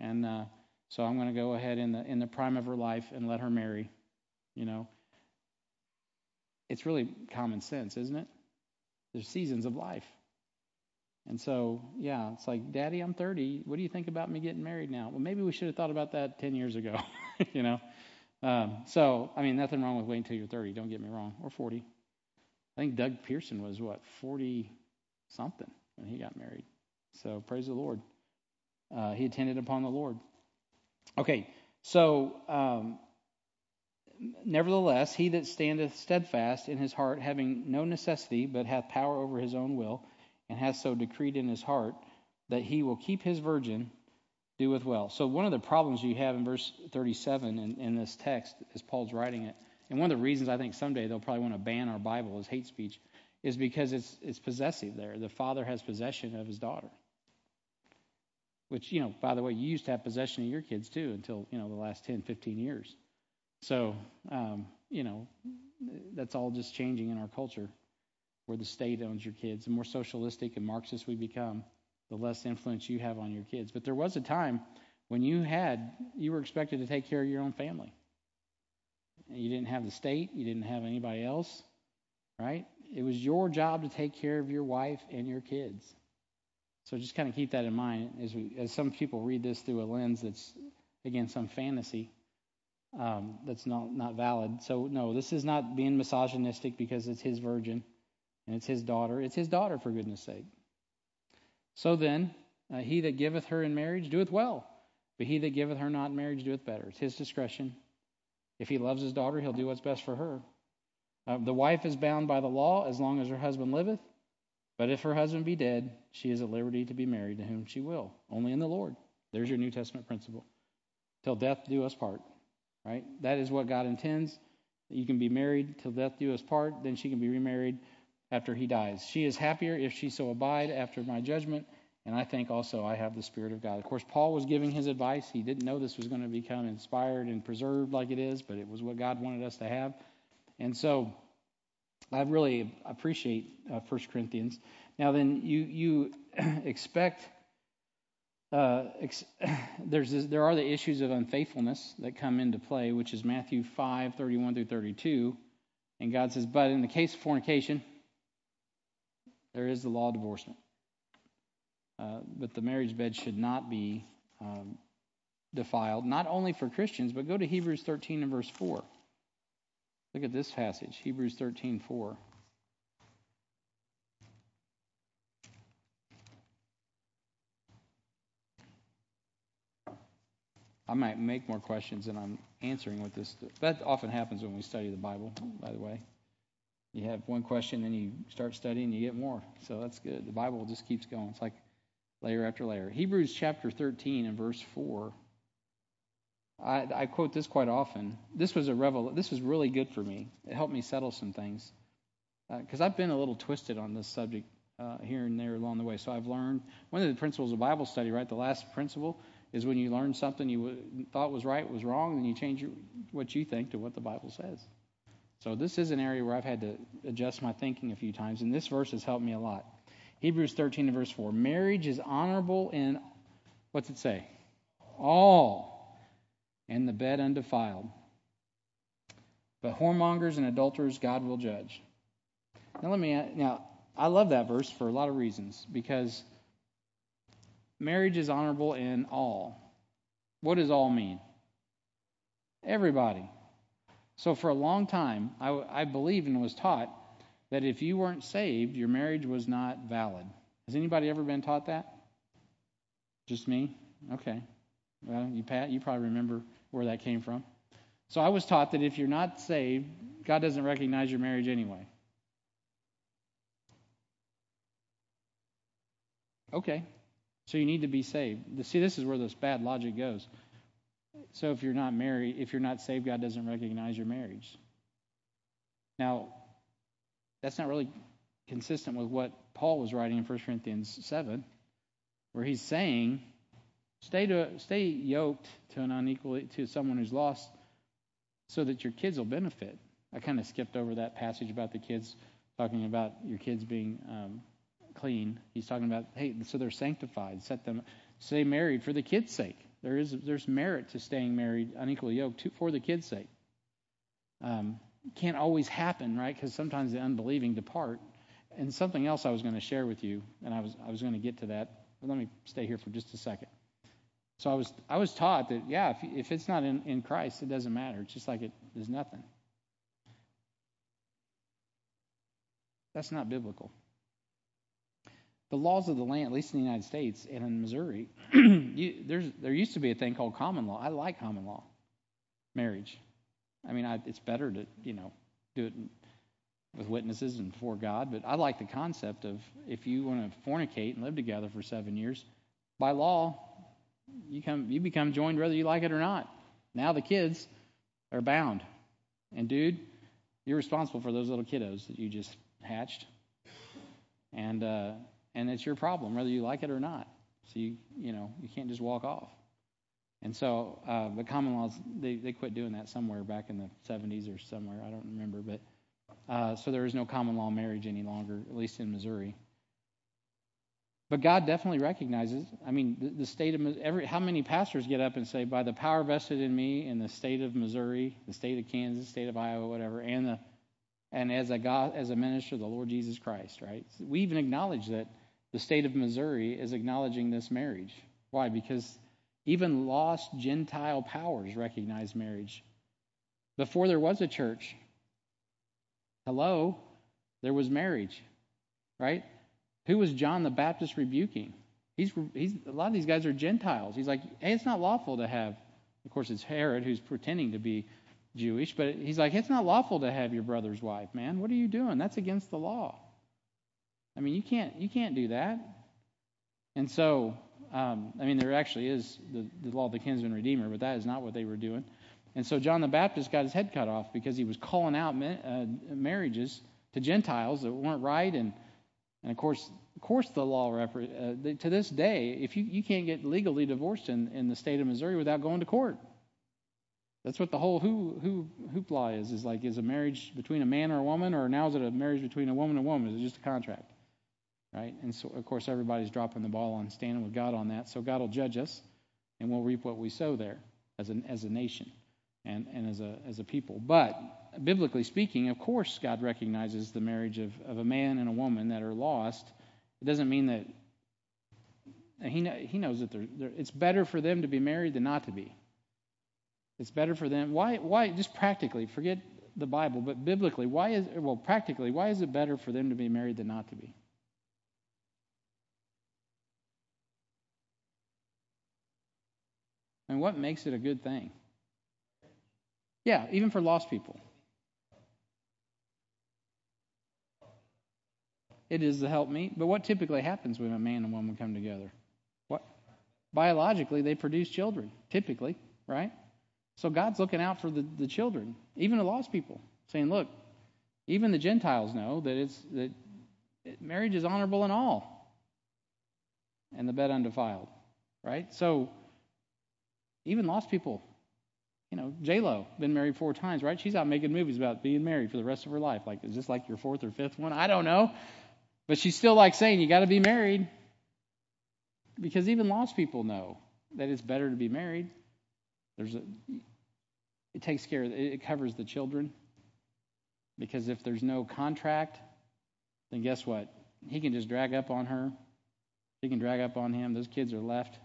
And uh, so I'm going to go ahead in the in the prime of her life and let her marry. You know, it's really common sense, isn't it? There's seasons of life. And so, yeah, it's like, Daddy, I'm 30. What do you think about me getting married now? Well, maybe we should have thought about that 10 years ago, you know? Um, so, I mean, nothing wrong with waiting until you're 30, don't get me wrong, or 40. I think Doug Pearson was, what, 40 something when he got married. So, praise the Lord. Uh, he attended upon the Lord. Okay, so um, Nevertheless, he that standeth steadfast in his heart, having no necessity, but hath power over his own will, and hath so decreed in his heart that he will keep his virgin, doeth well. So, one of the problems you have in verse 37 in, in this text, as Paul's writing it, and one of the reasons I think someday they'll probably want to ban our Bible as hate speech, is because it's, it's possessive there. The father has possession of his daughter. Which, you know, by the way, you used to have possession of your kids too until, you know, the last 10, 15 years. So, um, you know, that's all just changing in our culture where the state owns your kids. The more socialistic and Marxist we become, the less influence you have on your kids. But there was a time when you had, you were expected to take care of your own family. You didn't have the state, you didn't have anybody else, right? It was your job to take care of your wife and your kids. So just kind of keep that in mind as we, as some people read this through a lens that's again some fantasy that's not, not valid. So, no, this is not being misogynistic because it's his virgin and it's his daughter. It's his daughter, for goodness sake. So then, uh, he that giveth her in marriage doeth well, but he that giveth her not in marriage doeth better. It's his discretion. If he loves his daughter, he'll do what's best for her. Uh, the wife is bound by the law as long as her husband liveth, but if her husband be dead, she is at liberty to be married to whom she will, only in the Lord. There's your New Testament principle. Till death do us part right? That is what God intends. You can be married till death do us part, then she can be remarried after he dies. She is happier if she so abide after my judgment, and I think also I have the Spirit of God. Of course, Paul was giving his advice. He didn't know this was going to become inspired and preserved like it is, but it was what God wanted us to have. And so I really appreciate uh, 1 Corinthians. Now, then, you, you expect uh, there's this, there are the issues of unfaithfulness that come into play, which is Matthew 5, 31 through 32. And God says, but in the case of fornication, there is the law of divorcement. Uh, but the marriage bed should not be um, defiled, not only for Christians, but go to Hebrews 13 and verse 4. Look at this passage, Hebrews 13, 4. I might make more questions than I'm answering with this. That often happens when we study the Bible, by the way. You have one question, and you start studying, you get more. So that's good. The Bible just keeps going. It's like layer after layer. Hebrews chapter 13 and verse 4. I, I quote this quite often. This was a revel. This was really good for me. It helped me settle some things because uh, I've been a little twisted on this subject uh, here and there along the way. So I've learned one of the principles of Bible study. Right, the last principle is when you learn something you thought was right was wrong, then you change what you think to what the Bible says. So this is an area where I've had to adjust my thinking a few times, and this verse has helped me a lot. Hebrews 13 and verse 4. Marriage is honorable in, what's it say? All, and the bed undefiled. But whoremongers and adulterers God will judge. Now let me now I love that verse for a lot of reasons because marriage is honorable in all. What does all mean? Everybody. So for a long time, I, I believed and was taught that if you weren't saved, your marriage was not valid. Has anybody ever been taught that? Just me? Okay. Well, you Pat, you probably remember where that came from. So I was taught that if you're not saved, God doesn't recognize your marriage anyway. Okay. So you need to be saved. See, this is where this bad logic goes. So if you're not married, if you're not saved, God doesn't recognize your marriage. Now, that's not really consistent with what Paul was writing in 1 Corinthians 7, where he's saying, stay, to, stay yoked to an unequal to someone who's lost so that your kids will benefit. I kind of skipped over that passage about the kids talking about your kids being um, clean. He's talking about, hey, so they're sanctified. Set them, stay married for the kids' sake. There is there's merit to staying married, unequally yoked, to, for the kids' sake. Um, can't always happen, right? Because sometimes the unbelieving depart. And something else I was going to share with you, and I was I was going to get to that. But let me stay here for just a second. So I was I was taught that yeah, if if it's not in, in Christ, it doesn't matter. It's just like it is nothing. That's not biblical. The laws of the land, at least in the United States and in Missouri, you, there's there used to be a thing called common law. I like common law marriage. I mean, I, it's better to you know do it with witnesses and before God, but I like the concept of if you want to fornicate and live together for seven years, by law, you come you become joined whether you like it or not. Now the kids are bound, and dude, you're responsible for those little kiddos that you just hatched, and uh, and it's your problem whether you like it or not. So you you know you can't just walk off. And so uh, the common laws they they quit doing that somewhere back in the 70s or somewhere I don't remember, but uh, so there is no common law marriage any longer, at least in Missouri. But God definitely recognizes. I mean, the, the, state of every how many pastors get up and say, by the power vested in me in the state of Missouri, the state of Kansas, state of Iowa, whatever, and the and as a God, as a minister of the Lord Jesus Christ, right? We even acknowledge that the state of Missouri is acknowledging this marriage. Why? Because even lost Gentile powers recognize marriage. Before there was a church, hello, there was marriage, right? Who was John the Baptist rebuking? He's, he's a lot of these guys are Gentiles. He's like, hey, it's not lawful to have. Of course, it's Herod who's pretending to be Jewish, but he's like, it's not lawful to have your brother's wife, man. What are you doing? That's against the law. I mean, you can't you can't do that. And so, um, I mean, there actually is the, the law of the kinsman redeemer, but that is not what they were doing. And so John the Baptist got his head cut off because he was calling out uh, marriages to Gentiles that weren't right, and and of course, of course, the law uh, to this day, if you you can't get legally divorced in in the state of Missouri without going to court. That's what the whole who who hoopla is. Is like is a marriage between a man or a woman, or now is it a marriage between a woman and a woman? Is it just a contract? Right? And so of course everybody's dropping the ball on standing with God on that. So God will judge us, and we'll reap what we sow there as an as a nation, and and as a as a people. But biblically speaking, of course, God recognizes the marriage of of a man and a woman that are lost. It doesn't mean that he he knows that they're, they're, it's better for them to be married than not to be. It's better for them. Why? Why? Just practically, forget the Bible, but biblically, why is well practically, why is it better for them to be married than not to be? And what makes it a good thing? Yeah, even for lost people. It is the help me. But what typically happens when a man and woman come together? What? Biologically, they produce children, typically, right? So God's looking out for the, the children, even the lost people, saying, look, even the Gentiles know that it's that marriage is honorable in all, and the bed undefiled, right? So even lost people, you know, J Lo been married four times, right? She's out making movies about being married for the rest of her life. Like, is this like your fourth or fifth one? I don't know, but she's still like saying you got to be married because even lost people know that it's better to be married. There's a, it takes care of, it covers the children. Because if there's no contract, then guess what? He can just drag up on her. She can drag up on him. Those kids are left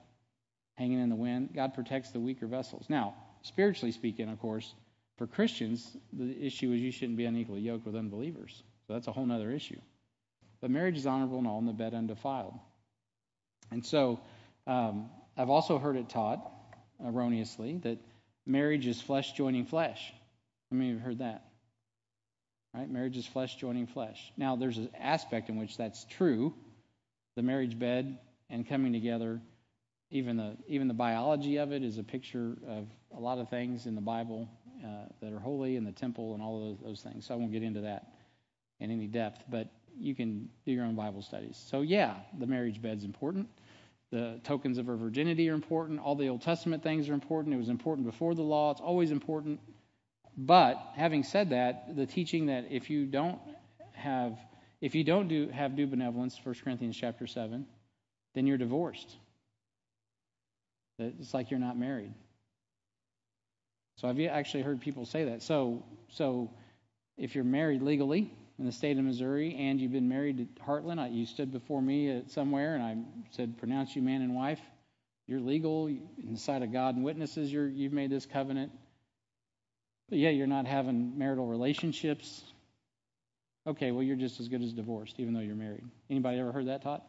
hanging in the wind. God protects the weaker vessels. Now, spiritually speaking, of course, for Christians, the issue is you shouldn't be unequally yoked with unbelievers. So that's a whole other issue. But marriage is honorable and all, and the bed undefiled. And so um, I've also heard it taught erroneously that marriage is flesh joining flesh. I mean, you've heard that. Right? Marriage is flesh joining flesh. Now, there's an aspect in which that's true. The marriage bed and coming together, even the even the biology of it is a picture of a lot of things in the Bible uh, that are holy and the temple and all of those, those things. So I won't get into that in any depth. But you can do your own Bible studies. So yeah, the marriage bed's important. The tokens of her virginity are important. All the Old Testament things are important. It was important before the law. It's always important. But having said that, the teaching that if you don't have if you don't do have due benevolence, 1 Corinthians chapter 7, then you're divorced. It's like you're not married. So I've actually heard people say that. So so if you're married legally in the state of Missouri and you've been married to Heartland, you stood before me somewhere and I said, pronounce you man and wife. You're legal in the sight of God and witnesses. You're, you've made this covenant. But yeah, you're not having marital relationships. Okay, well, you're just as good as divorced, even though you're married. Anybody ever heard that taught?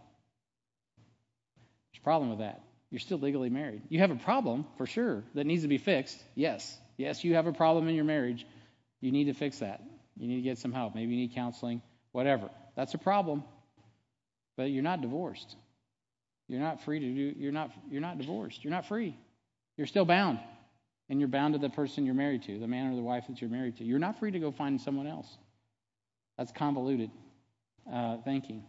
There's a problem with that. You're still legally married. You have a problem, for sure, that needs to be fixed. Yes. Yes, you have a problem in your marriage. You need to fix that. You need to get some help. Maybe you need counseling, whatever. That's a problem. But you're not divorced. You're not free to do you're not you're not divorced. You're not free. You're still bound. And you're bound to the person you're married to, the man or the wife that you're married to. You're not free to go find someone else. That's convoluted uh, thinking.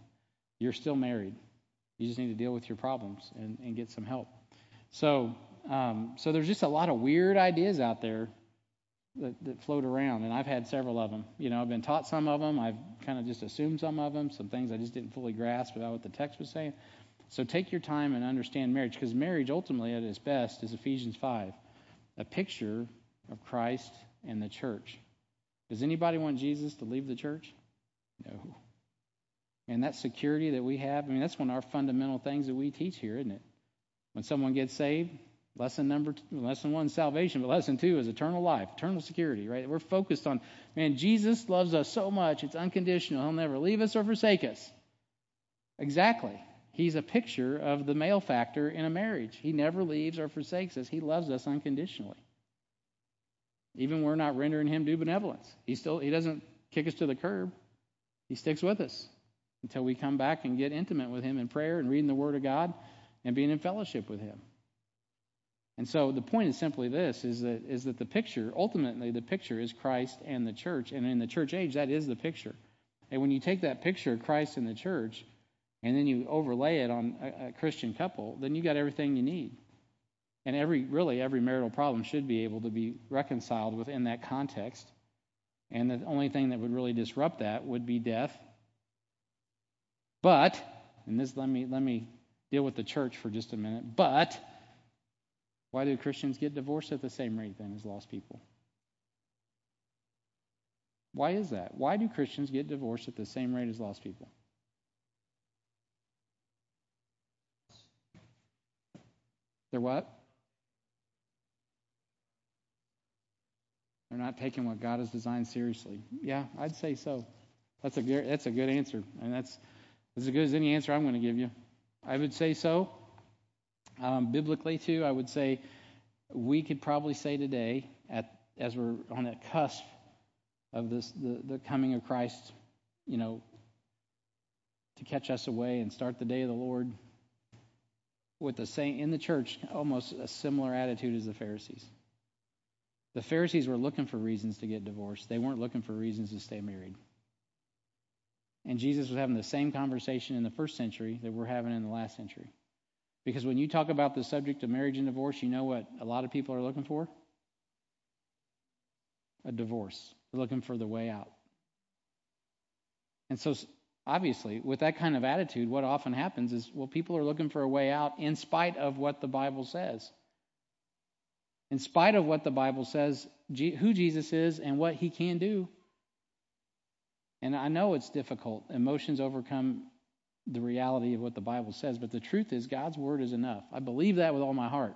You're still married. You just need to deal with your problems and, and get some help. So, um, so there's just a lot of weird ideas out there that, that float around, and I've had several of them. You know, I've been taught some of them. I've kind of just assumed some of them. Some things I just didn't fully grasp about what the text was saying. So take your time and understand marriage, because marriage ultimately, at its best, is Ephesians 5, a picture of Christ and the church. Does anybody want Jesus to leave the church? No. And that security that we have, I mean, that's one of our fundamental things that we teach here, isn't it? When someone gets saved, Lesson number two, lesson one, salvation, but lesson two is eternal life, eternal security, right? We're focused on, man, Jesus loves us so much, it's unconditional. He'll never leave us or forsake us. Exactly. He's a picture of the male factor in a marriage. He never leaves or forsakes us. He loves us unconditionally. Even we're not rendering him due benevolence. He still he doesn't kick us to the curb. He sticks with us until we come back and get intimate with him in prayer and reading the word of God and being in fellowship with him. And so the point is simply this is that is that the picture, ultimately the picture is Christ and the church. And in the church age, that is the picture. And when you take that picture of Christ and the church, and then you overlay it on a, a Christian couple, then you got everything you need. And every really every marital problem should be able to be reconciled within that context. And the only thing that would really disrupt that would be death. But, and this let me let me deal with the church for just a minute. But why do Christians get divorced at the same rate then as lost people? Why is that? Why do Christians get divorced at the same rate as lost people? They're what? They're not taking what God has designed seriously. Yeah, I'd say so. That's a good, that's a good answer, and that's as good as any answer I'm going to give you. I would say so. Um, biblically, too, I would say we could probably say today, at, as we're on that cusp of this, the, the coming of Christ, you know, to catch us away and start the day of the Lord with the same in the church, almost a similar attitude as the Pharisees. The Pharisees were looking for reasons to get divorced. They weren't looking for reasons to stay married. And Jesus was having the same conversation in the first century that we're having in the last century. Because when you talk about the subject of marriage and divorce, you know what a lot of people are looking for? A divorce. They're looking for the way out. And so, obviously, with that kind of attitude, what often happens is, well, people are looking for a way out in spite of what the Bible says. In spite of what the Bible says, who Jesus is and what he can do. And I know it's difficult. Emotions overcome the reality of what the Bible says. But the truth is, God's word is enough. I believe that with all my heart,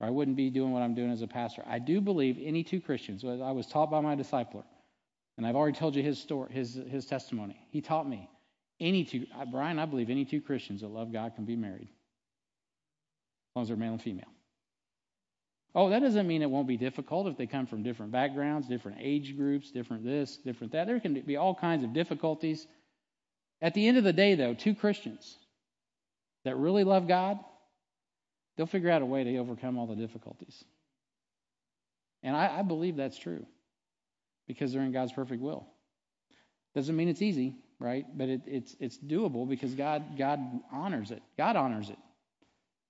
or I wouldn't be doing what I'm doing as a pastor. I do believe any two Christians. I was taught by my discipler, and I've already told you his story, his his testimony. He taught me any two. Brian, I believe any two Christians that love God can be married, as long as they're male and female. Oh, that doesn't mean it won't be difficult if they come from different backgrounds, different age groups, different this, different that. There can be all kinds of difficulties. At the end of the day, though, two Christians that really love God, they'll figure out a way to overcome all the difficulties. And I, I believe that's true because they're in God's perfect will. Doesn't mean it's easy. right? But it, it's it's doable because God God honors it. God honors it.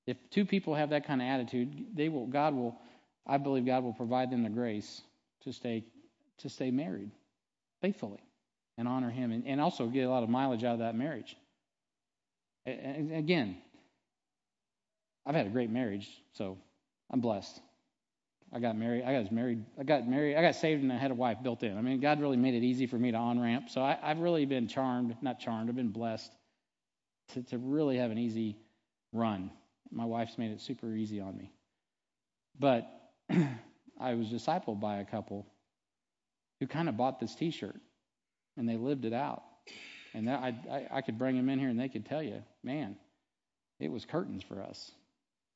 If two people have that kind of attitude, they will. God will. I believe God will provide them the grace to stay to stay married faithfully and honor Him, and, and also get a lot of mileage out of that marriage. And again, I've had a great marriage, so I'm blessed. I got married. I got married. I got married. I got saved and I had a wife built in. I mean, God really made it easy for me to on ramp. So I, have really been charmed, not charmed. I've been blessed to, to really have an easy run. My wife's made it super easy on me. But I was discipled by a couple who kind of bought this T-shirt and they lived it out. And that, I, I, I could bring them in here and they could tell you, man, it was curtains for us.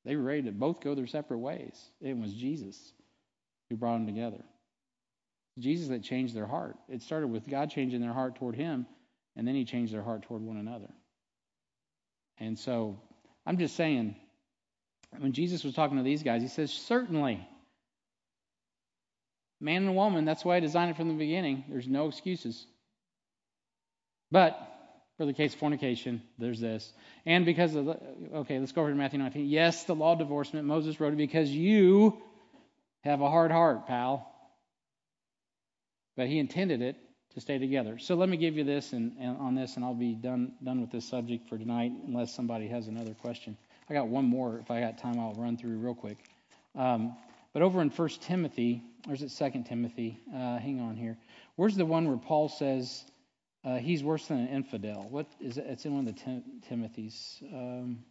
They were ready to both go their separate ways. It was Jesus who brought them together. Jesus that changed their heart. It started with God changing their heart toward Him, and then He changed their heart toward one another. And so I'm just saying, when Jesus was talking to these guys, He says, certainly. Man and woman, that's why I designed it from the beginning. There's no excuses. But for the case of fornication, there's this. And because of the, okay, let's go over to Matthew 19. Yes, the law of divorcement, Moses wrote it because you have a hard heart, pal. But he intended it to stay together. So let me give you this and, and on this, and I'll be done done with this subject for tonight, unless somebody has another question. I got one more. If I got time, I'll run through real quick. Um, but over in First Timothy, or is it Second Timothy? Uh, hang on here. Where's the one where Paul says? Uh, he's worse than an infidel. What is it? It's in one of the Tim- Timothy's. Um,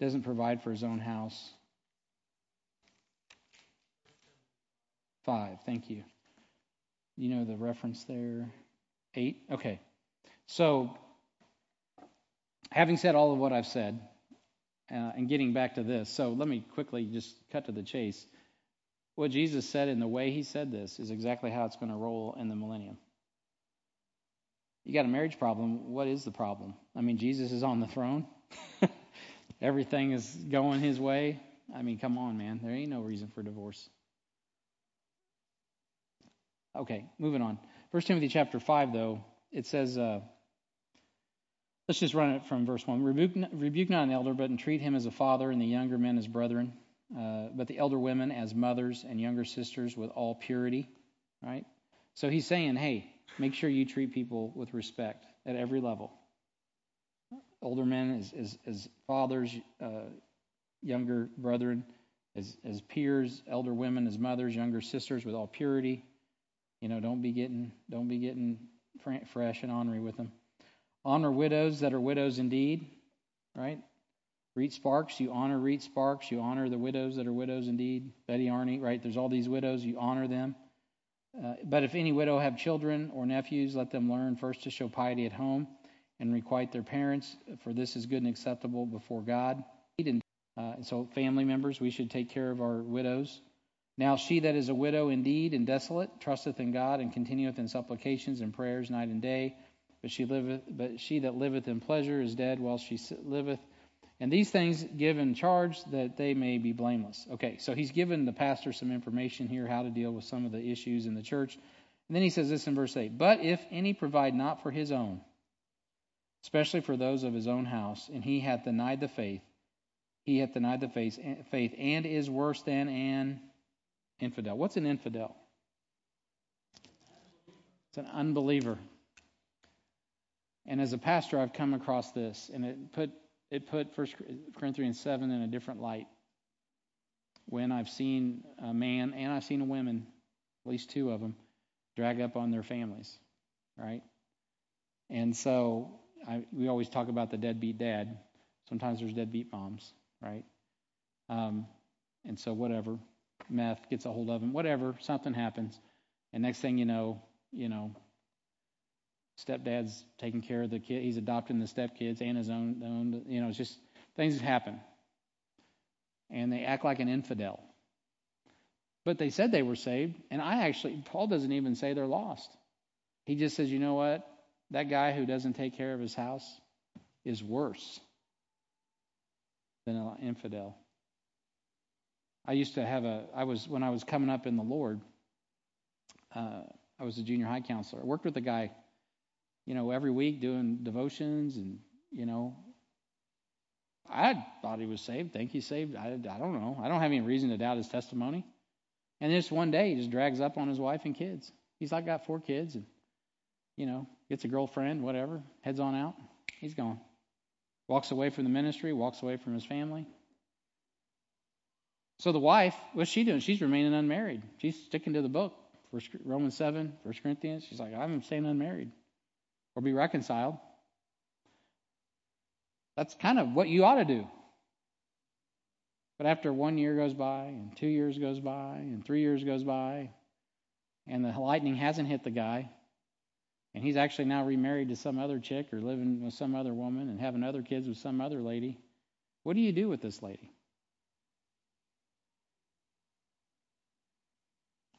doesn't provide for his own house. Five. Thank you. You know the reference there. Eight. Okay. So, having said all of what I've said, uh, and getting back to this, so let me quickly just cut to the chase. What Jesus said and the way he said this is exactly how it's going to roll in the millennium. You got a marriage problem. What is the problem? I mean, Jesus is on the throne. Everything is going his way. I mean, come on, man. There ain't no reason for divorce. Okay, moving on. First Timothy chapter 5, though, it says, uh, Let's just run it from verse 1. Rebuke, rebuke not an elder, but entreat him as a father, and the younger men as brethren, uh, but the elder women as mothers, and younger sisters with all purity. Right? So he's saying, hey, make sure you treat people with respect at every level. Older men as, as, as fathers, uh, younger brethren as, as peers, elder women as mothers, younger sisters with all purity. You know, don't be getting don't be getting fresh and ornery with them. Honor widows that are widows indeed, right? Reed Sparks, you honor Reed Sparks. You honor the widows that are widows indeed. Betty Arney, right? There's all these widows. You honor them. Uh, but if any widow have children or nephews, let them learn first to show piety at home and requite their parents, for this is good and acceptable before God. Uh, so, family members, we should take care of our widows. Now, she that is a widow indeed and desolate trusteth in God and continueth in supplications and prayers night and day but she liveth, but she that liveth in pleasure is dead while she liveth. And these things give in charge that they may be blameless. Okay, so he's given the pastor some information here how to deal with some of the issues in the church. And then he says this in verse 8 But if any provide not for his own, especially for those of his own house, and he hath denied the faith, he hath denied the faith, eh, faith and is worse than an infidel. What's an infidel? It's an unbeliever. And as a pastor, I've come across this, and it put it put 1 Corinthians 7 in a different light. When I've seen a man and I've seen a woman, at least two of them, drag up on their families, right? And so I, we always talk about the deadbeat dad. Sometimes there's deadbeat moms, right? Um, and so whatever, meth gets a hold of him, whatever, something happens, and next thing you know, you know, stepdad's taking care of the kid. He's adopting the stepkids and his own, own you know, it's just things happen. And they act like an infidel. But they said they were saved. And I actually, Paul doesn't even say they're lost. He just says, you know what? That guy who doesn't take care of his house is worse than an infidel. I used to have a. I was when I was coming up in the Lord. Uh, I was a junior high counselor. I worked with a guy, you know, every week doing devotions and you know. I thought he was saved. Think he's saved. I, I don't know. I don't have any reason to doubt his testimony. And just one day, he just drags up on his wife and kids. He's like, got four kids, and you know, gets a girlfriend, whatever, heads on out. He's gone. Walks away from the ministry, walks away from his family. So the wife, what's she doing? She's remaining unmarried. She's sticking to the book. First Romans 7, 1 Corinthians. She's like, I'm staying unmarried. Or be reconciled. That's kind of what you ought to do. But after one year goes by, and two years goes by, and three years goes by, and the lightning hasn't hit the guy, and he's actually now remarried to some other chick or living with some other woman and having other kids with some other lady, what do you do with this lady?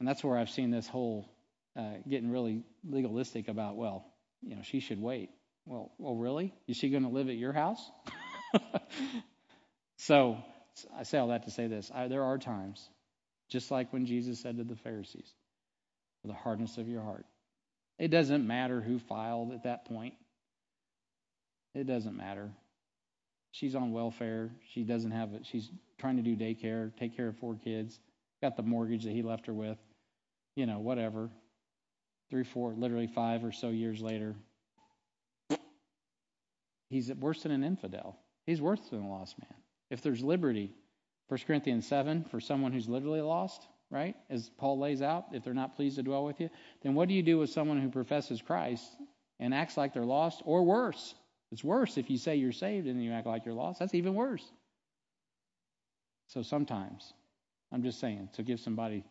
And that's where I've seen this whole uh, getting really legalistic about, well, you know, she should wait. Well, well, really? Is she going to live at your house? so I say all that to say this: I, there are times, just like when Jesus said to the Pharisees, "For the hardness of your heart." It doesn't matter who filed at that point. It doesn't matter. She's on welfare. She doesn't have it. She's trying to do daycare, take care of four kids, got the mortgage that he left her with you know, whatever, three, four, literally five or so years later, he's worse than an infidel. He's worse than a lost man. If there's liberty, 1 Corinthians 7, for someone who's literally lost, right, as Paul lays out, if they're not pleased to dwell with you, then what do you do with someone who professes Christ and acts like they're lost, or worse? It's worse if you say you're saved and you act like you're lost. That's even worse. So sometimes, I'm just saying, to give somebody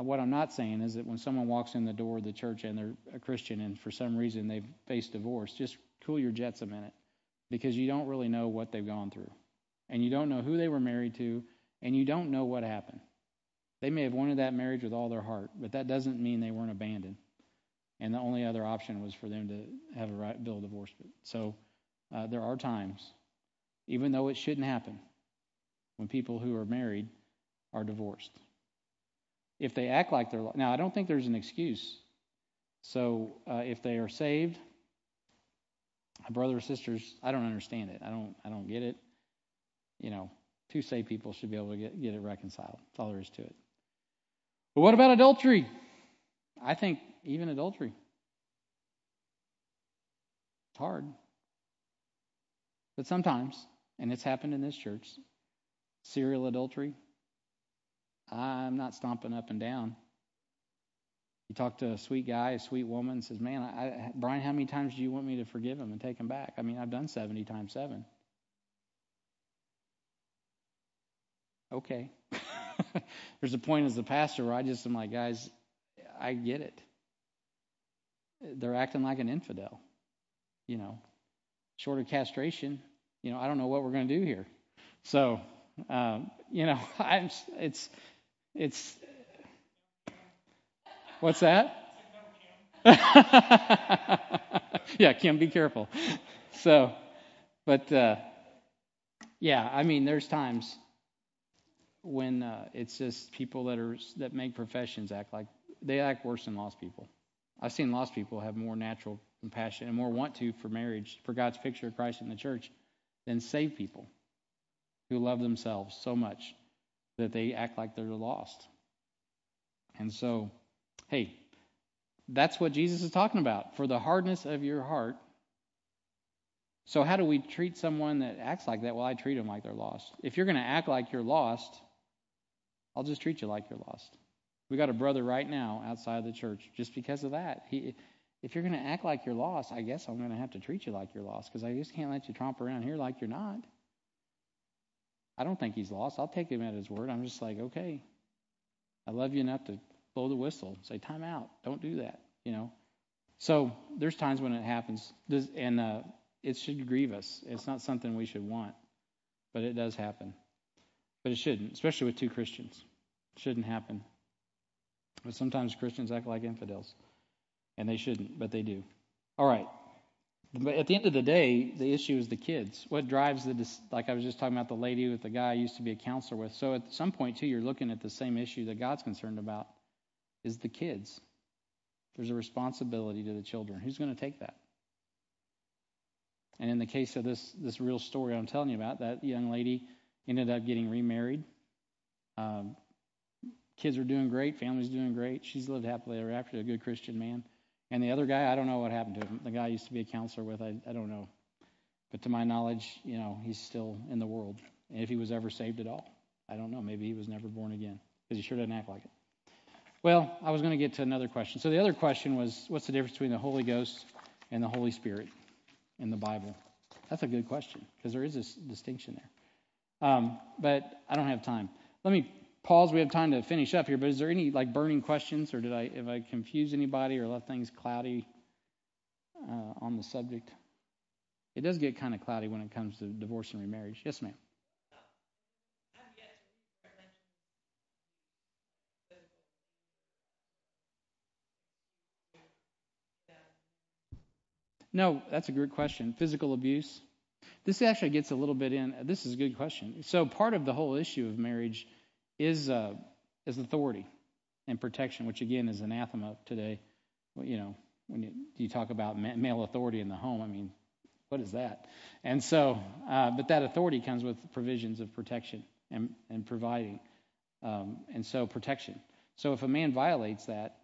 what I'm not saying is that when someone walks in the door of the church and they're a Christian and for some reason they've faced divorce, just cool your jets a minute because you don't really know what they've gone through. And you don't know who they were married to, and you don't know what happened. They may have wanted that marriage with all their heart, but that doesn't mean they weren't abandoned. And the only other option was for them to have a right bill of divorcement. So uh, there are times, even though it shouldn't happen, when people who are married are divorced if they act like they're now i don't think there's an excuse. So uh, if they are saved my brothers or sisters i don't understand it. I don't i don't get it. You know two saved people should be able to get, get it reconciled. That's all there is to it. But what about adultery? I think even adultery it's hard. But sometimes and it's happened in this church serial adultery I'm not stomping up and down. You talk to a sweet guy, a sweet woman, says, "Man, I, Brian, how many times do you want me to forgive him and take him back?" I mean, I've done 70 times seven. Okay. There's a point as a pastor where I just am like, guys, I get it. They're acting like an infidel. You know, short of castration, you know, I don't know what we're going to do here. So, um, you know, I'm, it's it's what's that? yeah, Kim, be careful. So, but uh, yeah, I mean, there's times when uh, it's just people that are that make professions act like they act worse than lost people. I've seen lost people have more natural compassion and more want to for marriage, for God's picture of Christ in the church, than saved people who love themselves so much that they act like they're lost. And so, hey, that's what Jesus is talking about for the hardness of your heart. So, how do we treat someone that acts like that? Well, I treat them like they're lost. If you're going to act like you're lost, I'll just treat you like you're lost. We got a brother right now outside of the church just because of that. He, if you're going to act like you're lost, I guess I'm going to have to treat you like you're lost because I just can't let you tromp around here like you're not. I don't think he's lost. I'll take him at his word. I'm just like, okay, I love you enough to blow the whistle, say, time out. Don't do that, you know. So there's times when it happens, and uh, it should grieve us. It's not something we should want, but it does happen. But it shouldn't, especially with two Christians. It shouldn't happen. But sometimes Christians act like infidels, and they shouldn't, but they do. All right. But at the end of the day, the issue is the kids. What drives the, like I was just talking about the lady with the guy I used to be a counselor with. So at some point, too, you're looking at the same issue that God's concerned about is the kids. There's a responsibility to the children. Who's going to take that? And in the case of this this real story I'm telling you about, that young lady ended up getting remarried. Um, kids are doing great, family's doing great. She's lived happily ever after, a good Christian man. And the other guy, I don't know what happened to him. The guy I used to be a counselor with, I, I don't know. But to my knowledge, you know, he's still in the world. And if he was ever saved at all, I don't know. Maybe he was never born again because he sure doesn't act like it. Well, I was going to get to another question. So the other question was, what's the difference between the Holy Ghost and the Holy Spirit in the Bible? That's a good question because there is this distinction there. Um, but I don't have time. Let me pause. We have time to finish up here, but is there any like burning questions, or did I if I confuse anybody or left things cloudy uh, on the subject? It does get kind of cloudy when it comes to divorce and remarriage. Yes, ma'am. No, that's a good question. Physical abuse. This actually gets a little bit in. This is a good question. So part of the whole issue of marriage is uh, is authority and protection, which again is anathema today. Well, you know, when you, you talk about male authority in the home, I mean, what is that? And so, uh, but that authority comes with provisions of protection and, and providing, um, and so protection. So if a man violates that,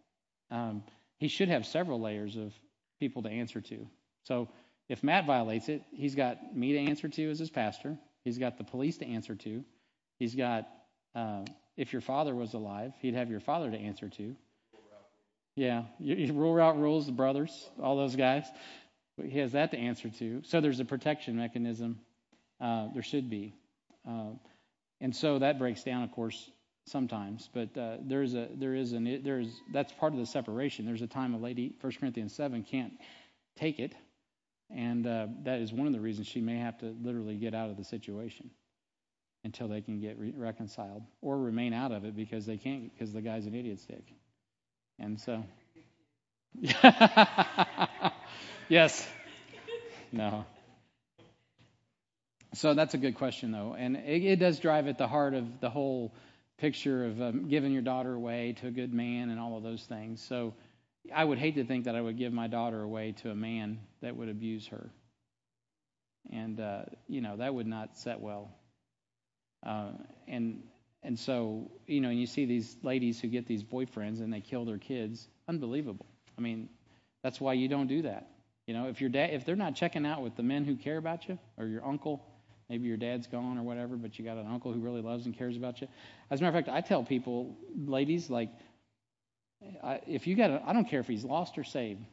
um, he should have several layers of people to answer to. So if Matt violates it, he's got me to answer to as his pastor. He's got the police to answer to. He's got uh, if your father was alive, he'd have your father to answer to. Yeah, you rule out rules, the brothers, all those guys. He has that to answer to. So there's a protection mechanism. Uh, there should be, uh, and so that breaks down, of course, sometimes. But uh, there's a there is an there's that's part of the separation. There's a time a lady, 1 Corinthians 7, can't take it, and uh, that is one of the reasons she may have to literally get out of the situation until they can get re- reconciled or remain out of it because they can't because the guy's an idiot stick. And so Yes. No. So that's a good question though. And it, it, does drive at the heart of the whole picture of um, giving your daughter away to a good man and all of those things. So I would hate to think that I would give my daughter away to a man that would abuse her. And, uh, you know, that would not set well uh, and and so you know, and you see these ladies who get these boyfriends and they kill their kids. Unbelievable. I mean, that's why you don't do that. You know, if your dad, if they're not checking out with the men who care about you, or your uncle, maybe your dad's gone or whatever, but you got an uncle who really loves and cares about you. As a matter of fact, I tell people, ladies, like, I, if you got, a, I don't care if he's lost or saved.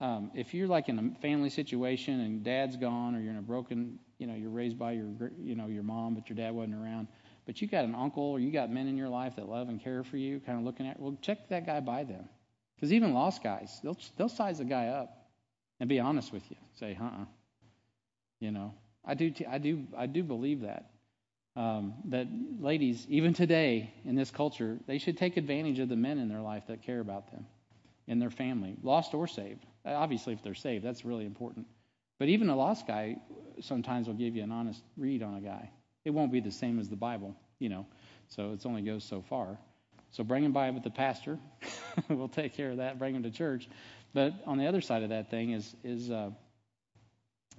Um, if you're like in a family situation and dad's gone, or you're in a broken you know you're raised by your you know your mom, but your dad wasn't around. But you got an uncle or you got men in your life that love and care for you, kind of looking at. Well, check that guy by them, because even lost guys, they'll they'll size a guy up and be honest with you. Say, uh-uh. You know, I do t- I do I do believe that. Um, that ladies, even today in this culture, they should take advantage of the men in their life that care about them, in their family, lost or saved. Obviously, if they're saved, that's really important. But even a lost guy sometimes will give you an honest read on a guy. It won't be the same as the Bible, you know, so it only goes so far. So bring him by with the pastor. we'll take care of that. Bring him to church. But on the other side of that thing is is uh,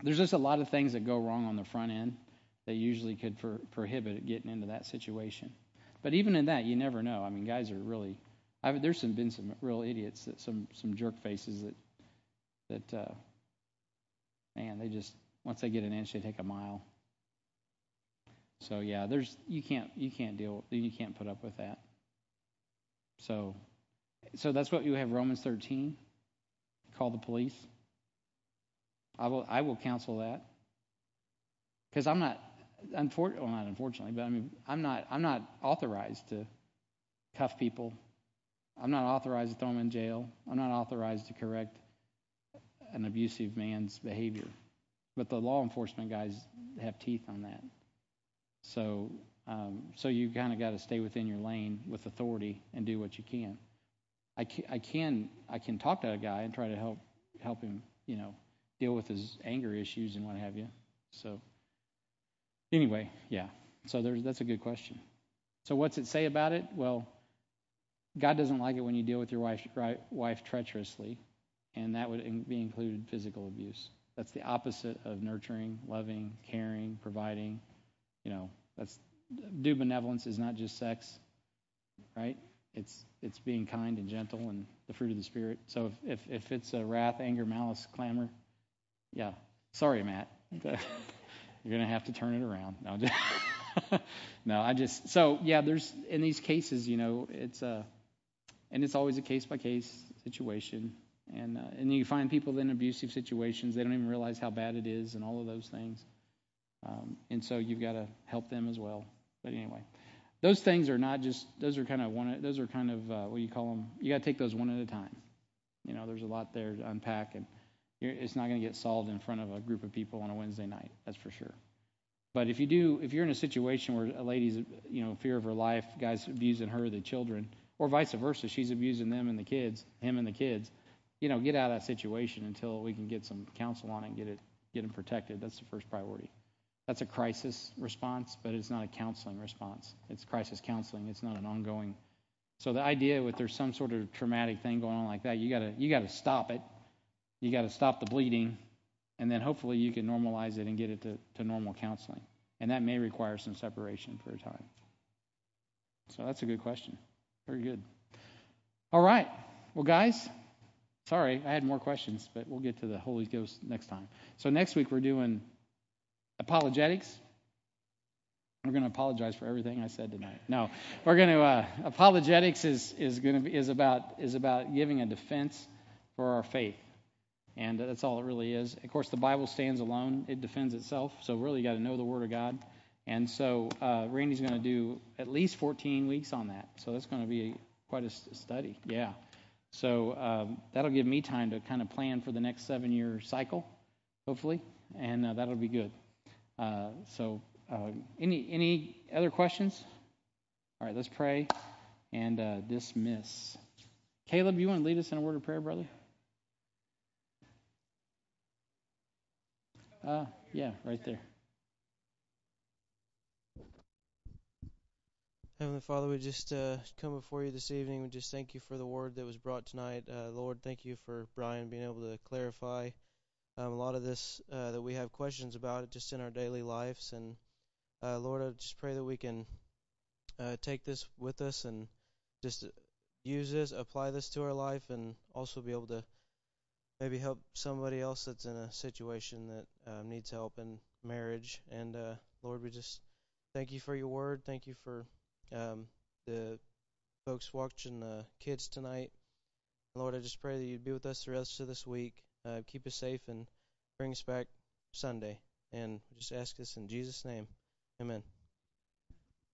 there's just a lot of things that go wrong on the front end that usually could for, prohibit getting into that situation. But even in that, you never know. I mean, guys are really. I've, there's some, been some real idiots, that, some some jerk faces that that uh, man, they just once they get an inch, they take a mile. So yeah, there's you can't you can't deal you can't put up with that. So so that's what you have Romans 13. Call the police. I will I will counsel that because I'm not unfortunately well not unfortunately, but I mean I'm not I'm not authorized to cuff people. I'm not authorized to throw them in jail. I'm not authorized to correct an abusive man's behavior. But the law enforcement guys have teeth on that. So, um, so you kind of got to stay within your lane with authority and do what you can. I can, I can I can talk to a guy and try to help help him, you know, deal with his anger issues and what have you. So anyway, yeah. So there's that's a good question. So what's it say about it? Well, God doesn't like it when you deal with your wife wife treacherously, and that would be included physical abuse. That's the opposite of nurturing, loving, caring, providing. You know, that's due benevolence is not just sex, right? It's it's being kind and gentle and the fruit of the spirit. So if if, if it's a wrath, anger, malice, clamor, yeah. Sorry, Matt. You're gonna have to turn it around. No, just no, I just so yeah. There's in these cases, you know, it's a and it's always a case by case situation. And uh, and you find people in abusive situations, they don't even realize how bad it is, and all of those things. Um, and so you've got to help them as well. But anyway, those things are not just those are kind of one. Those are kind of uh, what you call them? You got to take those one at a time. You know, there's a lot there to unpack, and it's not going to get solved in front of a group of people on a Wednesday night. That's for sure. But if you do, if you're in a situation where a lady's, you know, fear of her life, guy's abusing her, the children, or vice versa, she's abusing them and the kids, him and the kids, you know, get out of that situation until we can get some counsel on it and get it, get them protected. That's the first priority. That's a crisis response, but it's not a counseling response. It's crisis counseling. It's not an ongoing. So the idea with there's some sort of traumatic thing going on like that, you gotta you gotta stop it. You gotta stop the bleeding, and then hopefully you can normalize it and get it to, to normal counseling. And that may require some separation for a time. So that's a good question. Very good. All right. Well, guys, sorry, I had more questions, but we'll get to the Holy Ghost next time. So next week we're doing apologetics. We're going to apologize for everything I said tonight. No, we're going to uh, apologetics is is going to be, is about is about giving a defense for our faith, and that's all it really is. Of course, the Bible stands alone; it defends itself. So really, you got to know the Word of God. And so uh, Randy's going to do at least 14 weeks on that. So that's going to be quite a study. Yeah. So um, that'll give me time to kind of plan for the next seven-year cycle, hopefully, and uh, that'll be good. Uh, so, uh, any any other questions? All right, let's pray and uh, dismiss. Caleb, you want to lead us in a word of prayer, brother? Uh, yeah, right there. Heavenly Father, we just uh, come before you this evening. We just thank you for the word that was brought tonight. Uh, Lord, thank you for Brian being able to clarify um, a lot of this uh, that we have questions about just in our daily lives. And uh, Lord, I just pray that we can uh, take this with us and just use this, apply this to our life, and also be able to maybe help somebody else that's in a situation that um, needs help in marriage. And uh, Lord, we just thank you for your word. Thank you for um, the folks watching the kids tonight. Lord, I just pray that you'd be with us the rest of this week. Uh, keep us safe and bring us back Sunday. And we just ask this in Jesus' name. Amen.